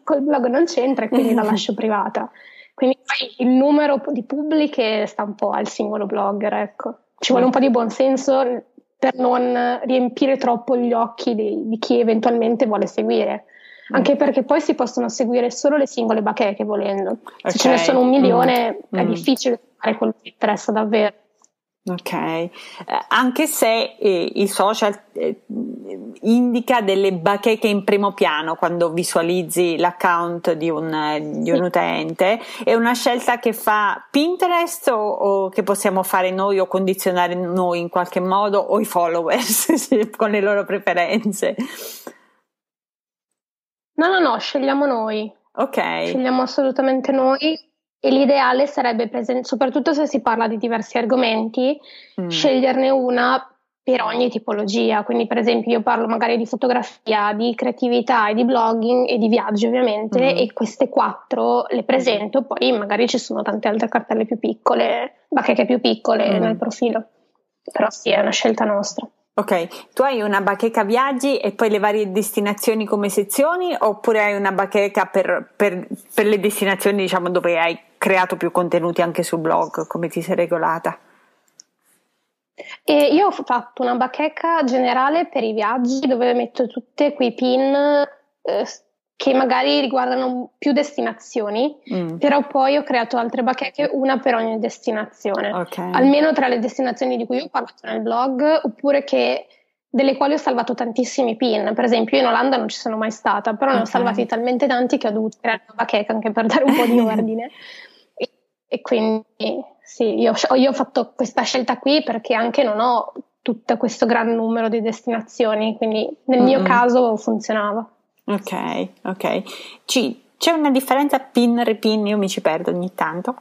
col blog non c'entra e quindi la lascio privata quindi il numero di pubbliche sta un po' al singolo blogger ecco ci vuole un po' di buonsenso per non riempire troppo gli occhi di, di chi eventualmente vuole seguire. Mm. Anche perché poi si possono seguire solo le singole bacheche volendo. Se okay. ce ne sono un milione mm. è mm. difficile fare quello che interessa davvero. Ok, eh, anche se eh, il social eh, indica delle bacheche in primo piano quando visualizzi l'account di un, di un utente, è una scelta che fa Pinterest o, o, che possiamo fare noi o condizionare noi in qualche modo o i followers [LAUGHS] con le loro preferenze? No, no, no, scegliamo noi. Ok. Scegliamo assolutamente noi e l'ideale sarebbe, present- soprattutto se si parla di diversi argomenti, mm. sceglierne una per ogni tipologia. Quindi, per esempio, io parlo magari di fotografia, di creatività e di blogging e di viaggi, ovviamente, mm. e queste quattro le presento. Poi magari ci sono tante altre cartelle più piccole, bacheche più piccole mm. nel profilo. Però sì, è una scelta nostra. Ok, tu hai una bacheca viaggi e poi le varie destinazioni come sezioni oppure hai una bacheca per, per, per le destinazioni diciamo dove hai creato più contenuti anche sul blog, come ti sei regolata? E io ho fatto una bacheca generale per i viaggi dove metto tutti quei pin eh, che magari riguardano più destinazioni, mm. però poi ho creato altre bacheche, una per ogni destinazione, okay. almeno tra le destinazioni di cui ho parlato nel blog, oppure che, delle quali ho salvato tantissimi pin. Per esempio, io in Olanda non ci sono mai stata, però okay. ne ho salvati talmente tanti che ho dovuto creare una bacheca anche per dare un po' di [LAUGHS] ordine. E, quindi sì, io, io ho fatto questa scelta qui perché anche non ho tutto questo gran numero di destinazioni, quindi nel mio caso funzionava. Ok, ok. C, c'è una differenza pin repin? Io mi ci perdo ogni tanto.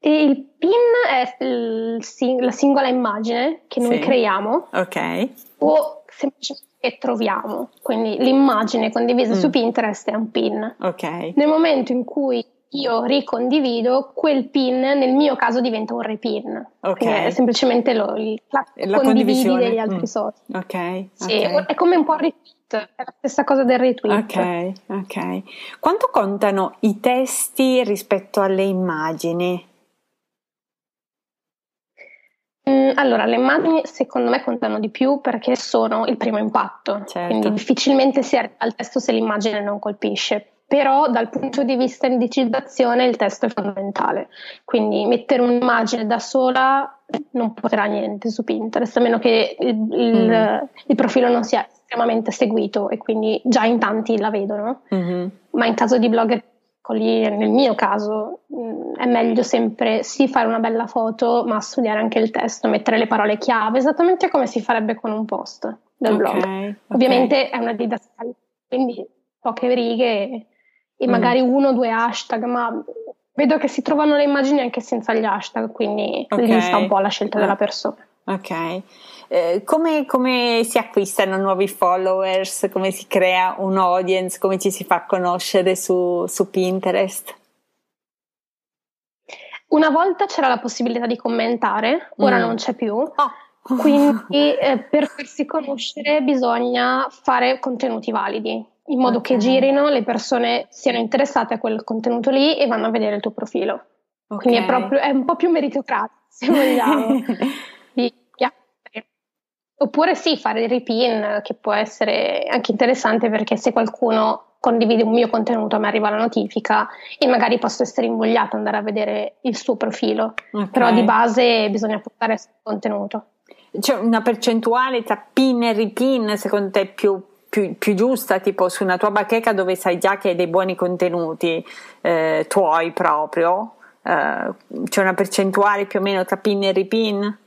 Il pin è il la singola immagine che noi sì. creiamo. Ok. O semplicemente troviamo. Quindi l'immagine condivisa mm. su Pinterest è un pin. Ok. Nel momento in cui io ricondivido, quel pin nel mio caso diventa un repin. Ok. È semplicemente lo, la, la condivisione degli altri mm. social. Ok. Sì, okay. è come un po' retweet, è la stessa cosa del retweet. Ok, ok. Quanto contano i testi rispetto alle immagini? Mm, allora, le immagini secondo me contano di più perché sono il primo impatto, certo. quindi difficilmente si arriva al testo se l'immagine non colpisce però dal punto di vista di indicizzazione il testo è fondamentale, quindi mettere un'immagine da sola non potrà niente su Pinterest, a meno che il, il, mm. il profilo non sia estremamente seguito e quindi già in tanti la vedono, mm-hmm. ma in caso di blogger piccoli, nel mio caso, mm, è meglio sempre sì fare una bella foto, ma studiare anche il testo, mettere le parole chiave, esattamente come si farebbe con un post del okay, blog. Okay. Ovviamente è una didascalia, quindi poche righe e mm. magari uno o due hashtag, ma vedo che si trovano le immagini anche senza gli hashtag, quindi okay. lì sta un po' la scelta della persona. Ok. Eh, come, come, si acquistano nuovi followers? Come si crea un audience? Come ci si fa conoscere su, su Pinterest? Una volta c'era la possibilità di commentare, ora mm. non c'è più. Oh. Quindi [LAUGHS] eh, per farsi conoscere bisogna fare contenuti validi in modo okay. che girino, le persone siano interessate a quel contenuto lì e vanno a vedere il tuo profilo. Okay. Quindi è, proprio, è un po' più meritocratico, se vogliamo. [LAUGHS] Oppure sì, fare il repin, che può essere anche interessante perché se qualcuno condivide un mio contenuto mi arriva la notifica e magari posso essere invogliata ad andare a vedere il suo profilo. Okay. Però di base bisogna portare il contenuto. C'è una percentuale tra pin e repin secondo te più più, più, giusta, tipo su una tua bacheca dove sai già che hai dei buoni contenuti eh, tuoi proprio, eh, c'è una percentuale più o meno tra pin e ripin?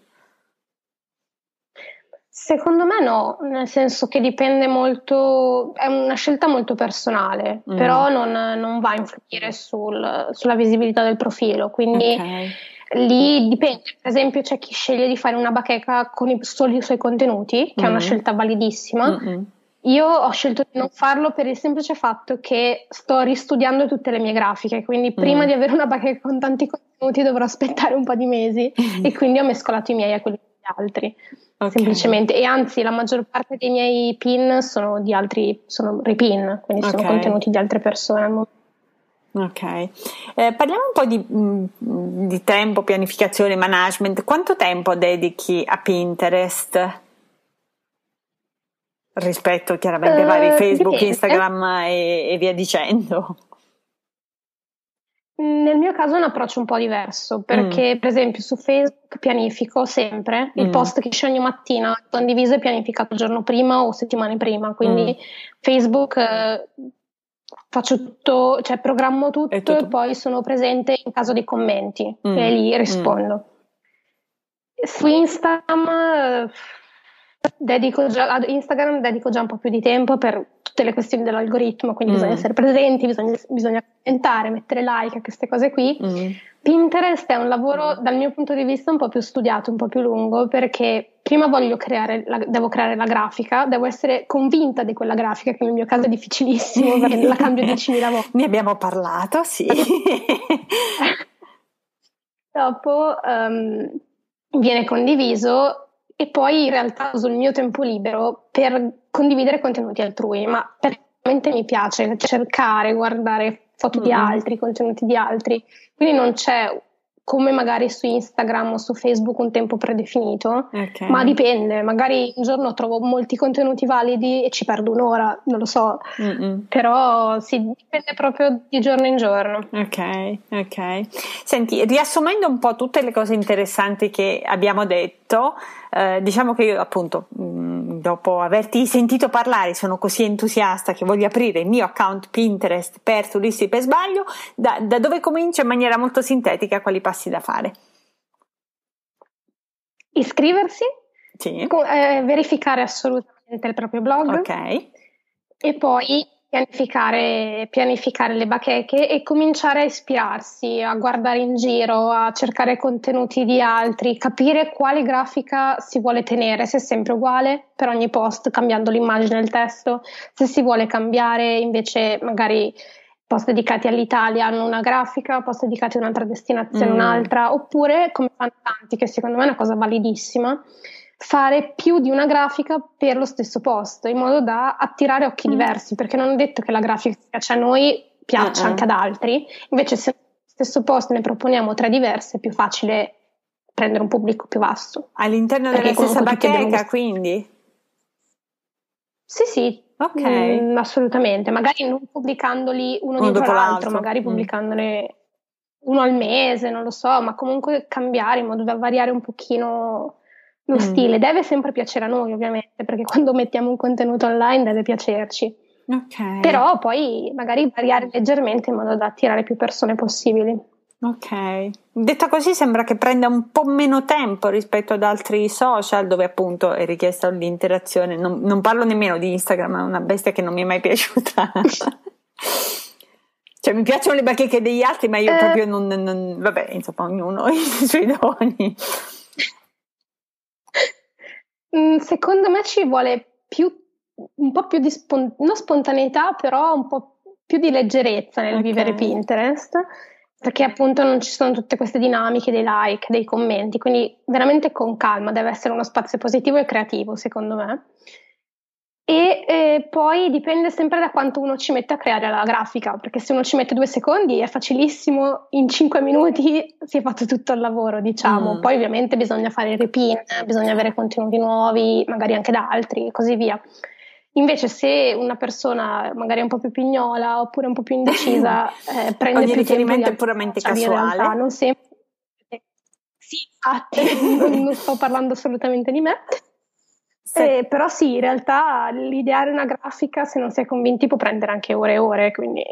Secondo me no, nel senso che dipende molto, è una scelta molto personale, mm. però non, non, va a influire sul, sulla visibilità del profilo, quindi okay. lì dipende, per esempio c'è chi sceglie di fare una bacheca con i, solo i suoi contenuti, che mm. è una mm. scelta validissima, Mm-mm. Io ho scelto di non farlo per il semplice fatto che sto ristudiando tutte le mie grafiche, quindi prima mm. di avere una bacheca con tanti contenuti dovrò aspettare un po' di mesi mm. [LAUGHS] e quindi ho mescolato i miei a quelli degli altri. Okay. Semplicemente, e anzi, la maggior parte dei miei pin sono di altri, sono repin, quindi okay. sono contenuti di altre persone. Ok, eh, parliamo un po' di, mm, di, tempo, pianificazione, management. Quanto tempo dedichi a Pinterest? Rispetto chiaramente ai uh, vari Facebook, dipende. Instagram e, e via dicendo. Nel mio caso è un approccio un po' diverso perché, mm. per esempio, su Facebook pianifico sempre il mm. post che esce ogni mattina, condiviso e pianificato il giorno prima o settimane prima. Quindi mm. Facebook eh, faccio tutto, cioè programmo tutto, tutto, e poi sono presente in caso di commenti mm. e lì rispondo. Mm. Su Instagram eh, dedico già, ad Instagram dedico già un po' più di tempo per tutte le questioni dell'algoritmo, quindi mm. bisogna essere presenti, bisogna, bisogna, commentare, mettere like a queste cose qui. Mm. Pinterest è un lavoro dal mio punto di vista un po' più studiato, un po' più lungo, perché prima voglio creare la, devo creare la grafica, devo essere convinta di quella grafica, che nel mio caso è difficilissimo [LAUGHS] perché la cambio 10.000 volte. Ne abbiamo parlato, sì. [LAUGHS] Dopo um, viene condiviso e poi in realtà uso il mio tempo libero per condividere contenuti altrui, ma veramente mi piace cercare, guardare foto mm-hmm. di altri, contenuti di altri, quindi non c'è come magari su Instagram o su Facebook un tempo predefinito, okay. ma dipende, magari un giorno trovo molti contenuti validi e ci perdo un'ora, non lo so, Mm-mm. però sì, dipende proprio di giorno in giorno. Ok, ok. Senti, riassumendo un po' tutte le cose interessanti che abbiamo detto, eh, diciamo che io appunto mh, mm, dopo averti sentito parlare sono così entusiasta che voglio aprire il mio account Pinterest per turisti per sbaglio, da, da dove comincio in maniera molto sintetica quali passi da fare? Iscriversi, sì. eh, verificare assolutamente il proprio blog Ok. e poi Pianificare, pianificare, le bacheche e cominciare a ispirarsi, a guardare in giro, a cercare contenuti di altri, capire quale grafica si vuole tenere, se è sempre uguale per ogni post, cambiando l'immagine e il testo, se si vuole cambiare invece magari post dedicati all'Italia hanno una grafica, post dedicati a un'altra destinazione mm. un'altra, oppure come fanno tanti, che secondo me è una cosa validissima, fare più di una grafica per lo stesso post, in modo da attirare occhi mm. diversi, perché non è detto che la grafica che piace a noi piaccia uh-uh. anche ad altri, invece se nello stesso post ne proponiamo tre diverse è più facile prendere un pubblico più vasto. All'interno della stessa bacheca, quindi? Sì, sì. Ok. Mm, assolutamente, magari non pubblicandoli uno, uno dietro l'altro, l'altro, magari mm. pubblicandone uno al mese, non lo so, ma comunque cambiare in modo da variare un pochino lo mm. stile deve sempre piacere a noi, ovviamente, perché quando mettiamo un contenuto online deve piacerci. Okay. Però poi magari variare leggermente in modo da attirare più persone possibili. Ok, detta così sembra che prenda un po' meno tempo rispetto ad altri social dove appunto è richiesta l'interazione. Non, non parlo nemmeno di Instagram, è una bestia che non mi è mai piaciuta. [LAUGHS] cioè mi piacciono le bacheche degli altri, ma io eh. proprio non, non, Vabbè, insomma, ognuno [LAUGHS] i suoi doni. Mm, secondo me ci vuole più, un po' più di spon- spontaneità, però un po' più di leggerezza nel okay. vivere Pinterest, perché appunto non ci sono tutte queste dinamiche dei like, dei commenti, quindi veramente con calma, deve essere uno spazio positivo e creativo, secondo me. E eh, poi dipende sempre da quanto uno ci mette a creare la grafica, perché se uno ci mette due secondi è facilissimo, in cinque minuti si è fatto tutto il lavoro, diciamo. Mm. Poi ovviamente bisogna fare il repin, bisogna avere contenuti nuovi, magari anche da altri e così via. Invece se una persona magari è un po' più pignola oppure un po' più indecisa, [LAUGHS] eh, prende Ogni più riferimento è puramente casuale. Realtà, non sempre. Sì, non, [LAUGHS] [LAUGHS] non sto parlando assolutamente di me. Eh, però sì, in realtà l'ideare una grafica, se non si è convinti, può prendere anche ore e ore, quindi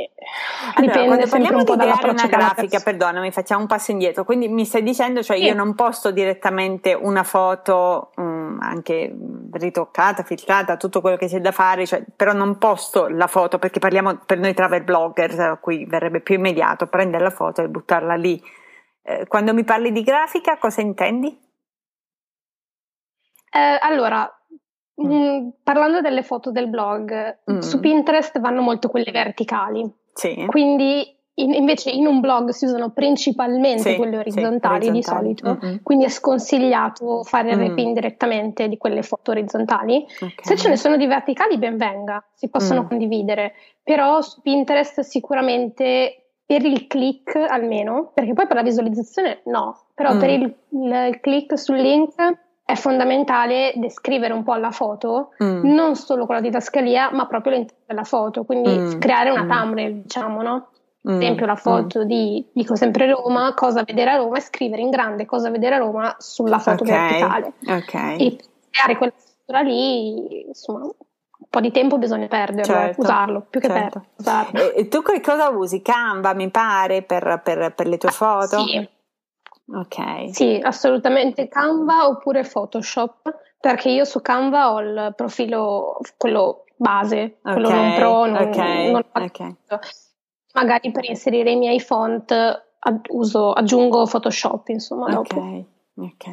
allora, dipende parliamo un po' di ideare una grafica, perdonami, facciamo un passo indietro, quindi mi stai dicendo, cioè sì. io non posto direttamente una foto um, anche ritoccata, filtrata, tutto quello che c'è da fare, cioè, però non posto la foto perché parliamo per noi travel blogger, a cui verrebbe più immediato prendere la foto e buttarla lì. Eh, quando mi parli di grafica, cosa intendi? Eh, allora, Mm. mm. parlando delle foto del blog, mm. su Pinterest vanno molto quelle verticali. Sì. Quindi in, invece in un blog si usano principalmente sì, quelle orizzontali, sì, di solito, mm-hmm. quindi è sconsigliato fare il mm. repin direttamente di quelle foto orizzontali. Okay. Se ce ne sono di verticali, ben venga, si possono mm. condividere, però su Pinterest sicuramente per il click almeno, perché poi per la visualizzazione no, però mm. per il, il, il, click sul link è fondamentale descrivere un po' la foto, mm. non solo con la didascalia, ma proprio l'interno della foto, quindi mm. creare una mm. thumbnail, diciamo, no? Ad mm. esempio la foto di, dico sempre Roma, cosa vedere a Roma e scrivere in grande cosa vedere a Roma sulla foto okay. verticale. Ok. E creare quella struttura lì, insomma, un po' di tempo bisogna perderlo, certo, usarlo, più che certo. perderlo. E, e, tu che cosa usi? Canva, mi pare, per, per, per le tue ah, foto? Sì. Ok. Sì, assolutamente Canva oppure Photoshop, perché io su Canva ho il profilo, quello base, okay. quello non pro, non, okay. non okay. Magari per inserire i miei font uso, aggiungo Photoshop, insomma, dopo. Ok, ok.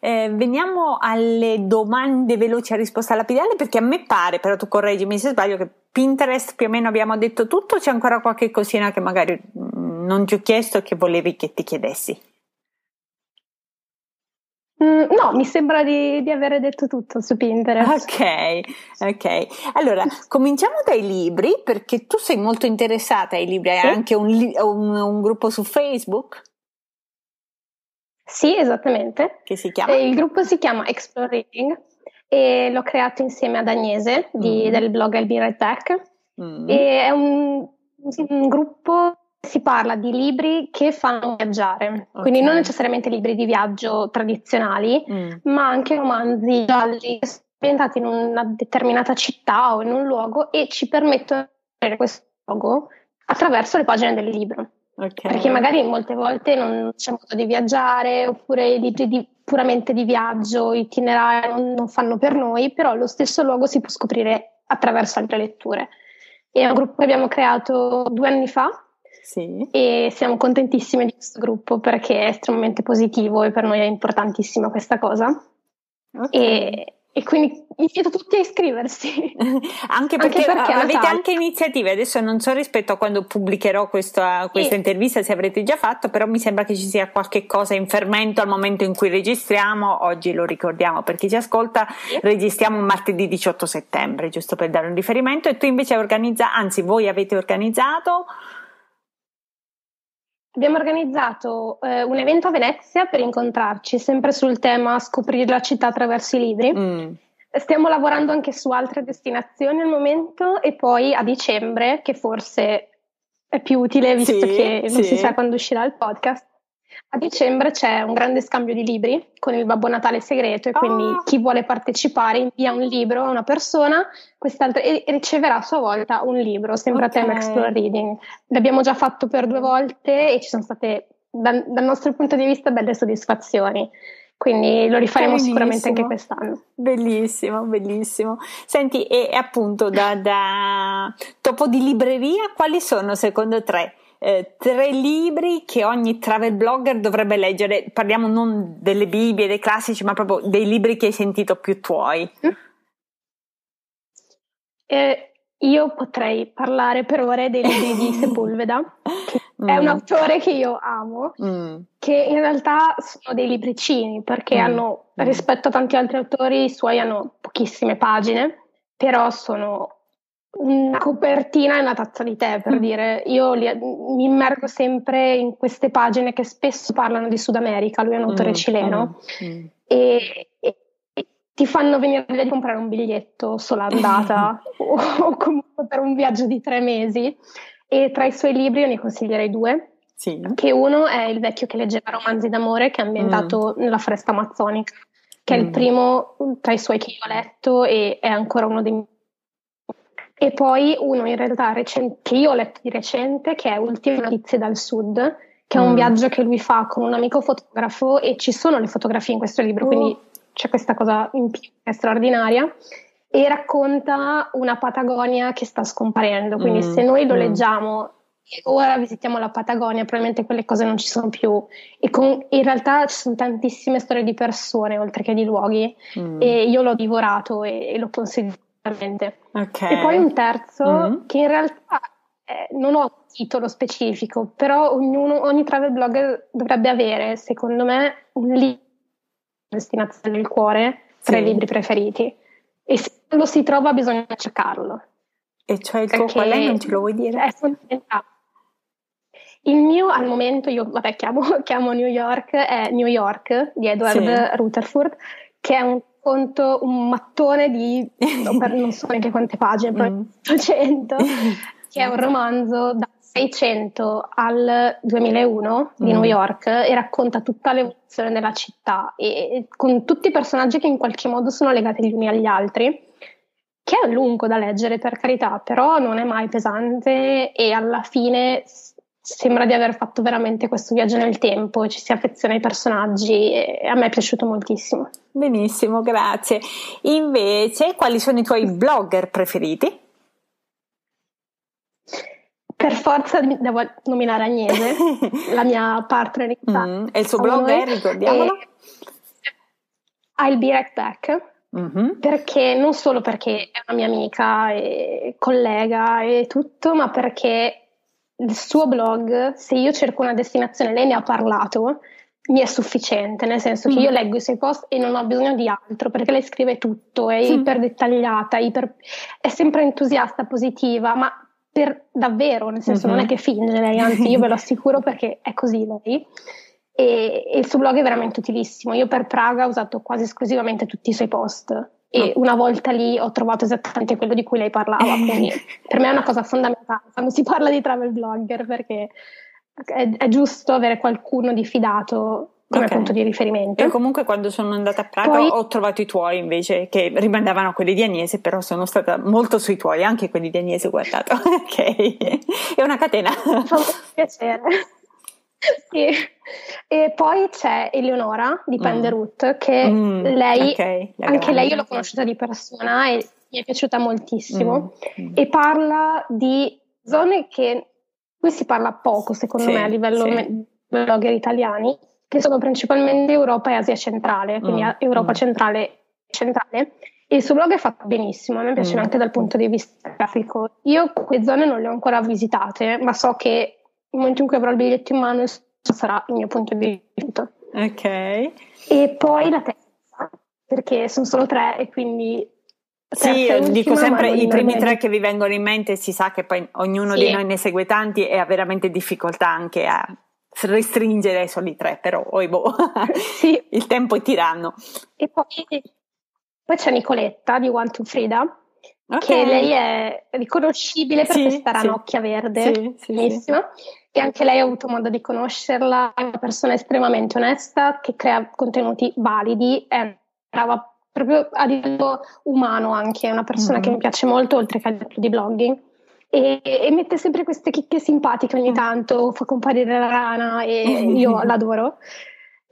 Eh, veniamo alle domande veloci a risposta lapidale perché a me pare, però tu correggimi se sbaglio, che Pinterest più o meno abbiamo detto tutto, c'è ancora qualche cosina che magari mm, non ti ho chiesto e che volevi che ti chiedessi. Mm, no, mi sembra di, di avere detto tutto su Pinterest. Ok, ok. Allora, cominciamo dai libri perché tu sei molto interessata ai libri, hai sì. anche un, un, un gruppo su Facebook? Sì, esattamente. Che si chiama? il gruppo si chiama Explore Reading e l'ho creato insieme ad Agnese di, mm. del blog Right Back. Mm. E è un, un gruppo si parla di libri che fanno viaggiare, okay. quindi non necessariamente libri di viaggio tradizionali, mm. ma anche romanzi gialli ambientati in una determinata città o in un luogo e ci permettono di vedere questo luogo attraverso le pagine del libro. Okay. Perché magari molte volte non c'è modo di viaggiare, oppure i libri di, puramente di viaggio, itinerari non, non fanno per noi, però lo stesso luogo si può scoprire attraverso altre letture. È un gruppo che abbiamo creato due anni fa sì. e siamo contentissime di questo gruppo perché è estremamente positivo e per noi è importantissima questa cosa. Okay. E, e quindi invito tutti a iscriversi. [LAUGHS] anche perché, anche perché avete anche iniziative, adesso non so rispetto a quando pubblicherò questa, questa sì. intervista se avrete già fatto, però mi sembra che ci sia qualche cosa in fermento al momento in cui registriamo, oggi lo ricordiamo per chi ci ascolta, registriamo martedì 18 settembre, giusto per dare un riferimento, e tu invece hai organizzato, anzi voi avete organizzato Abbiamo organizzato eh, un evento a Venezia per incontrarci, sempre sul tema scoprire la città attraverso i libri. Mm. Stiamo lavorando anche su altre destinazioni al momento e poi a dicembre, che forse è più utile visto sì, che non sì. si sa quando uscirà il podcast, a dicembre c'è un grande scambio di libri con il Babbo Natale segreto e quindi oh. chi vuole partecipare invia un libro a una persona e riceverà a sua volta un libro, sempre okay. a tema Explore Reading. L'abbiamo già fatto per due volte e ci sono state, da, dal nostro punto di vista, belle soddisfazioni. Quindi lo rifaremo bellissimo. sicuramente anche quest'anno. Bellissimo, bellissimo. Senti, e, appunto da, da topo di libreria, quali sono secondo te eh, tre libri che ogni travel blogger dovrebbe leggere. Parliamo non delle Bibbie, dei classici, ma proprio dei libri che hai sentito più tuoi. Eh, io potrei parlare per ore dei libri di [LAUGHS] Sepulveda, che mm. è un autore che io amo, mm. che in realtà sono dei libricini perché mm. hanno, rispetto a tanti altri autori, i suoi hanno pochissime pagine, però sono una copertina e una tazza di tè per mm. dire io li, mi immergo sempre in queste pagine che spesso parlano di Sud America lui è un autore mm, cileno mm, mm. E, e, e, ti fanno venire voglia di comprare un biglietto sola andata [LAUGHS] o, o, comunque per un viaggio di tre mesi e tra i suoi libri io ne consiglierei due sì. che uno è Il vecchio che leggeva romanzi d'amore che è ambientato mm. nella foresta amazzonica che è il primo tra i suoi che io ho letto e è ancora uno dei miei e poi uno in realtà recente, che io ho letto di recente, che è Ultime notizie dal sud, che è un mm. viaggio che lui fa con un amico fotografo e ci sono le fotografie in questo libro, quindi oh. c'è questa cosa in più straordinaria e racconta una Patagonia che sta scomparendo, quindi mm. se noi lo mm. leggiamo e ora visitiamo la Patagonia, probabilmente quelle cose non ci sono più e con, in realtà ci sono tantissime storie di persone oltre che di luoghi mm. e io l'ho divorato e, e lo consiglio Okay. E poi un terzo mm. che in realtà eh, non ho un titolo specifico, però ognuno, ogni travel blogger dovrebbe avere, secondo me, un libro destinazione del cuore tra sì. i libri preferiti. E se lo si trova bisogna cercarlo. E cioè il tuo qual è? Non ce lo vuoi dire? È fondamentale. Il mio al momento, io vabbè chiamo, [LAUGHS] chiamo New York, è New York di Edward sì. Rutherford, che è un conto, un mattone di [LAUGHS] non so neanche quante pagine, però mm. 100, [LAUGHS] che è un romanzo da 600 al 2001 di mm. New York e racconta tutta l'evoluzione della città e, e con tutti i personaggi che in qualche modo sono legati gli uni agli altri che è lungo da leggere per carità, però non è mai pesante e alla fine sembra di aver fatto veramente questo viaggio nel tempo ci si affeziona ai personaggi e a me è piaciuto moltissimo. Benissimo, grazie. Invece, quali sono i tuoi blogger preferiti? Per forza devo nominare Agnese, la mia partner in [LAUGHS] mm, E il suo blog è, ricordiamolo? I'll be right back. Mm-hmm. Perché non solo perché è una mia amica e collega e tutto, ma perché il suo blog, se io cerco una destinazione, lei ne ha parlato, mi è sufficiente, nel senso che io mm. leggo i suoi post e non ho bisogno di altro perché lei scrive tutto, è mm. iper dettagliata, iper, è sempre entusiasta, positiva, ma per davvero, nel senso mm-hmm. non è che finge lei, anzi io ve lo assicuro perché è così lei. E, e, il suo blog è veramente utilissimo. Io per Praga ho usato quasi esclusivamente tutti i suoi post e una volta lì ho trovato esattamente quello di cui lei parlava, quindi [LAUGHS] per me è una cosa fondamentale quando si parla di travel blogger perché è, è giusto avere qualcuno di fidato come okay. punto di riferimento. Io comunque quando sono andata a Praga Poi, ho trovato i tuoi invece che rimandavano a quelli di Agnese, però sono stata molto sui tuoi, anche quelli di Agnese ho guardato. [LAUGHS] ok, è una catena. Fa molto piacere. Sì. E poi c'è Eleonora di Penderut, mm. che mm, lei, okay, anche lei io l'ho conosciuta di persona e mi è piaciuta moltissimo. Mm, mm. E parla di zone che qui si parla poco, secondo sì, me, a livello sì. blogger italiani, che sono principalmente Europa e Asia centrale, quindi mm, Europa mm. centrale e centrale. E il suo blog è fatto benissimo, a me piace anche dal punto di vista grafico. Io quelle zone non le ho ancora visitate, ma so che nel momento in cui avrò il biglietto in mano sarà il mio punto di vista. Ok. E poi la terza, perché sono solo tre e quindi... Sì, dico sempre i primi tre che vi vengono in mente, si sa che poi ognuno sì. di noi ne segue tanti e ha veramente difficoltà anche a restringere ai soli tre, però oi boh, [LAUGHS] [LAUGHS] sì. il tempo è tiranno. E poi, poi c'è Nicoletta di One to Frida, okay. che lei è riconoscibile per sì, questa ranocchia sì. verde, sì, bellissima e anche lei ha avuto modo di conoscerla, è una persona estremamente onesta che crea contenuti validi, è brava proprio a livello umano anche, è una persona mm. che mi piace molto oltre che a livello di blogging. E, e, mette sempre queste chicche simpatiche ogni mm. tanto, fa comparire la rana e [LAUGHS] io l'adoro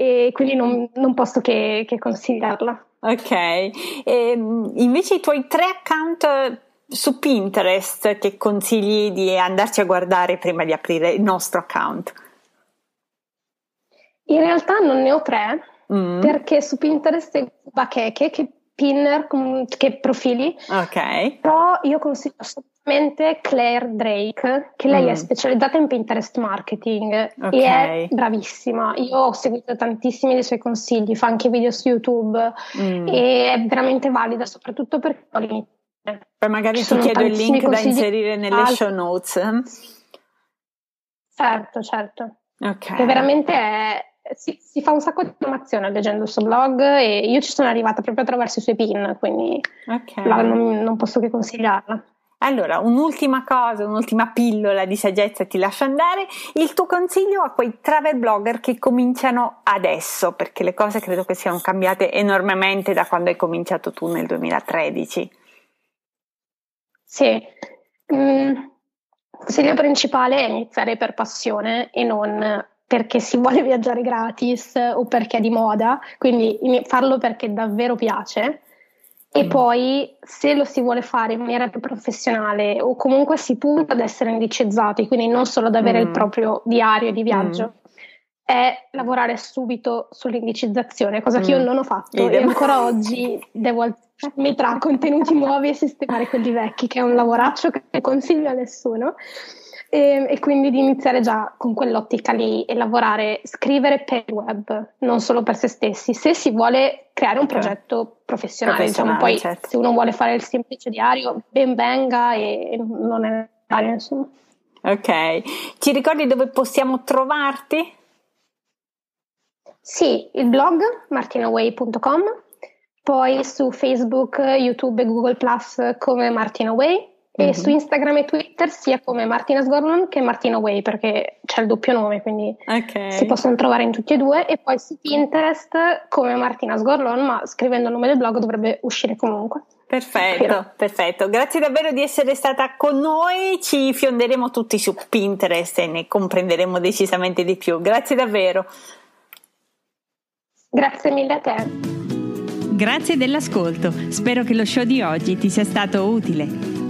e quindi non, non posso che, che consigliarla. Ok, e, ehm, invece i tuoi tre account su Pinterest che consigli di andarci a guardare prima di aprire il nostro account? In realtà non ne ho tre, mm. perché su Pinterest è bacheche, che pinner, che profili. Ok. Però io consiglio assolutamente Claire Drake, che lei mm. è specializzata in Pinterest marketing okay. e è bravissima. Io ho seguito tantissimi dei suoi consigli, fa anche video su YouTube mm. e è veramente valida, soprattutto l'inizio poi magari ti chiedo il link da inserire nelle altri. show notes. Certo, certo. Ok. Che veramente è, si, si, fa un sacco di informazione leggendo il suo blog e io ci sono arrivata proprio attraverso i suoi pin, quindi okay. la, non, non posso che consigliarla. Allora, un'ultima cosa, un'ultima pillola di saggezza ti lascio andare. Il tuo consiglio a quei travel blogger che cominciano adesso, perché le cose credo che siano cambiate enormemente da quando hai cominciato tu nel 2013. Sì, mm, il consiglio principale è iniziare per passione e non perché si vuole [LAUGHS] viaggiare gratis o perché è di moda, quindi farlo perché davvero piace. E mm. poi se lo si vuole fare in maniera più professionale o comunque si punta ad essere indicizzati, quindi non solo ad avere mm. il proprio diario di viaggio, mm. è lavorare subito sull'indicizzazione, cosa che io mm. non ho fatto Idem. e ancora oggi devo metà [LAUGHS] contenuti nuovi e sistemare quelli vecchi, che è un lavoraccio che non consiglio a nessuno. E, e, quindi di iniziare già con quell'ottica lì e lavorare, scrivere per il web, non solo per se stessi, se si vuole creare un progetto professionale, diciamo, poi certo. se uno vuole fare il semplice diario, ben venga e, e non è necessario insomma. Ok, ci ricordi dove possiamo trovarti? Sì, il blog martinaway.com, poi su Facebook, YouTube e Google Plus come Martina Way e mm-hmm. su Instagram e Twitter sia come Martina Sgorlon che Martina Way perché c'è il doppio nome quindi okay. si possono trovare in tutti e due e poi su Pinterest come Martina Sgorlon ma scrivendo il nome del blog dovrebbe uscire comunque. Perfetto, perfetto. Grazie davvero di essere stata con noi. Ci fionderemo tutti su Pinterest e ne comprenderemo decisamente di più. Grazie davvero. Grazie mille a te. Grazie dell'ascolto. Spero che lo show di oggi ti sia stato utile.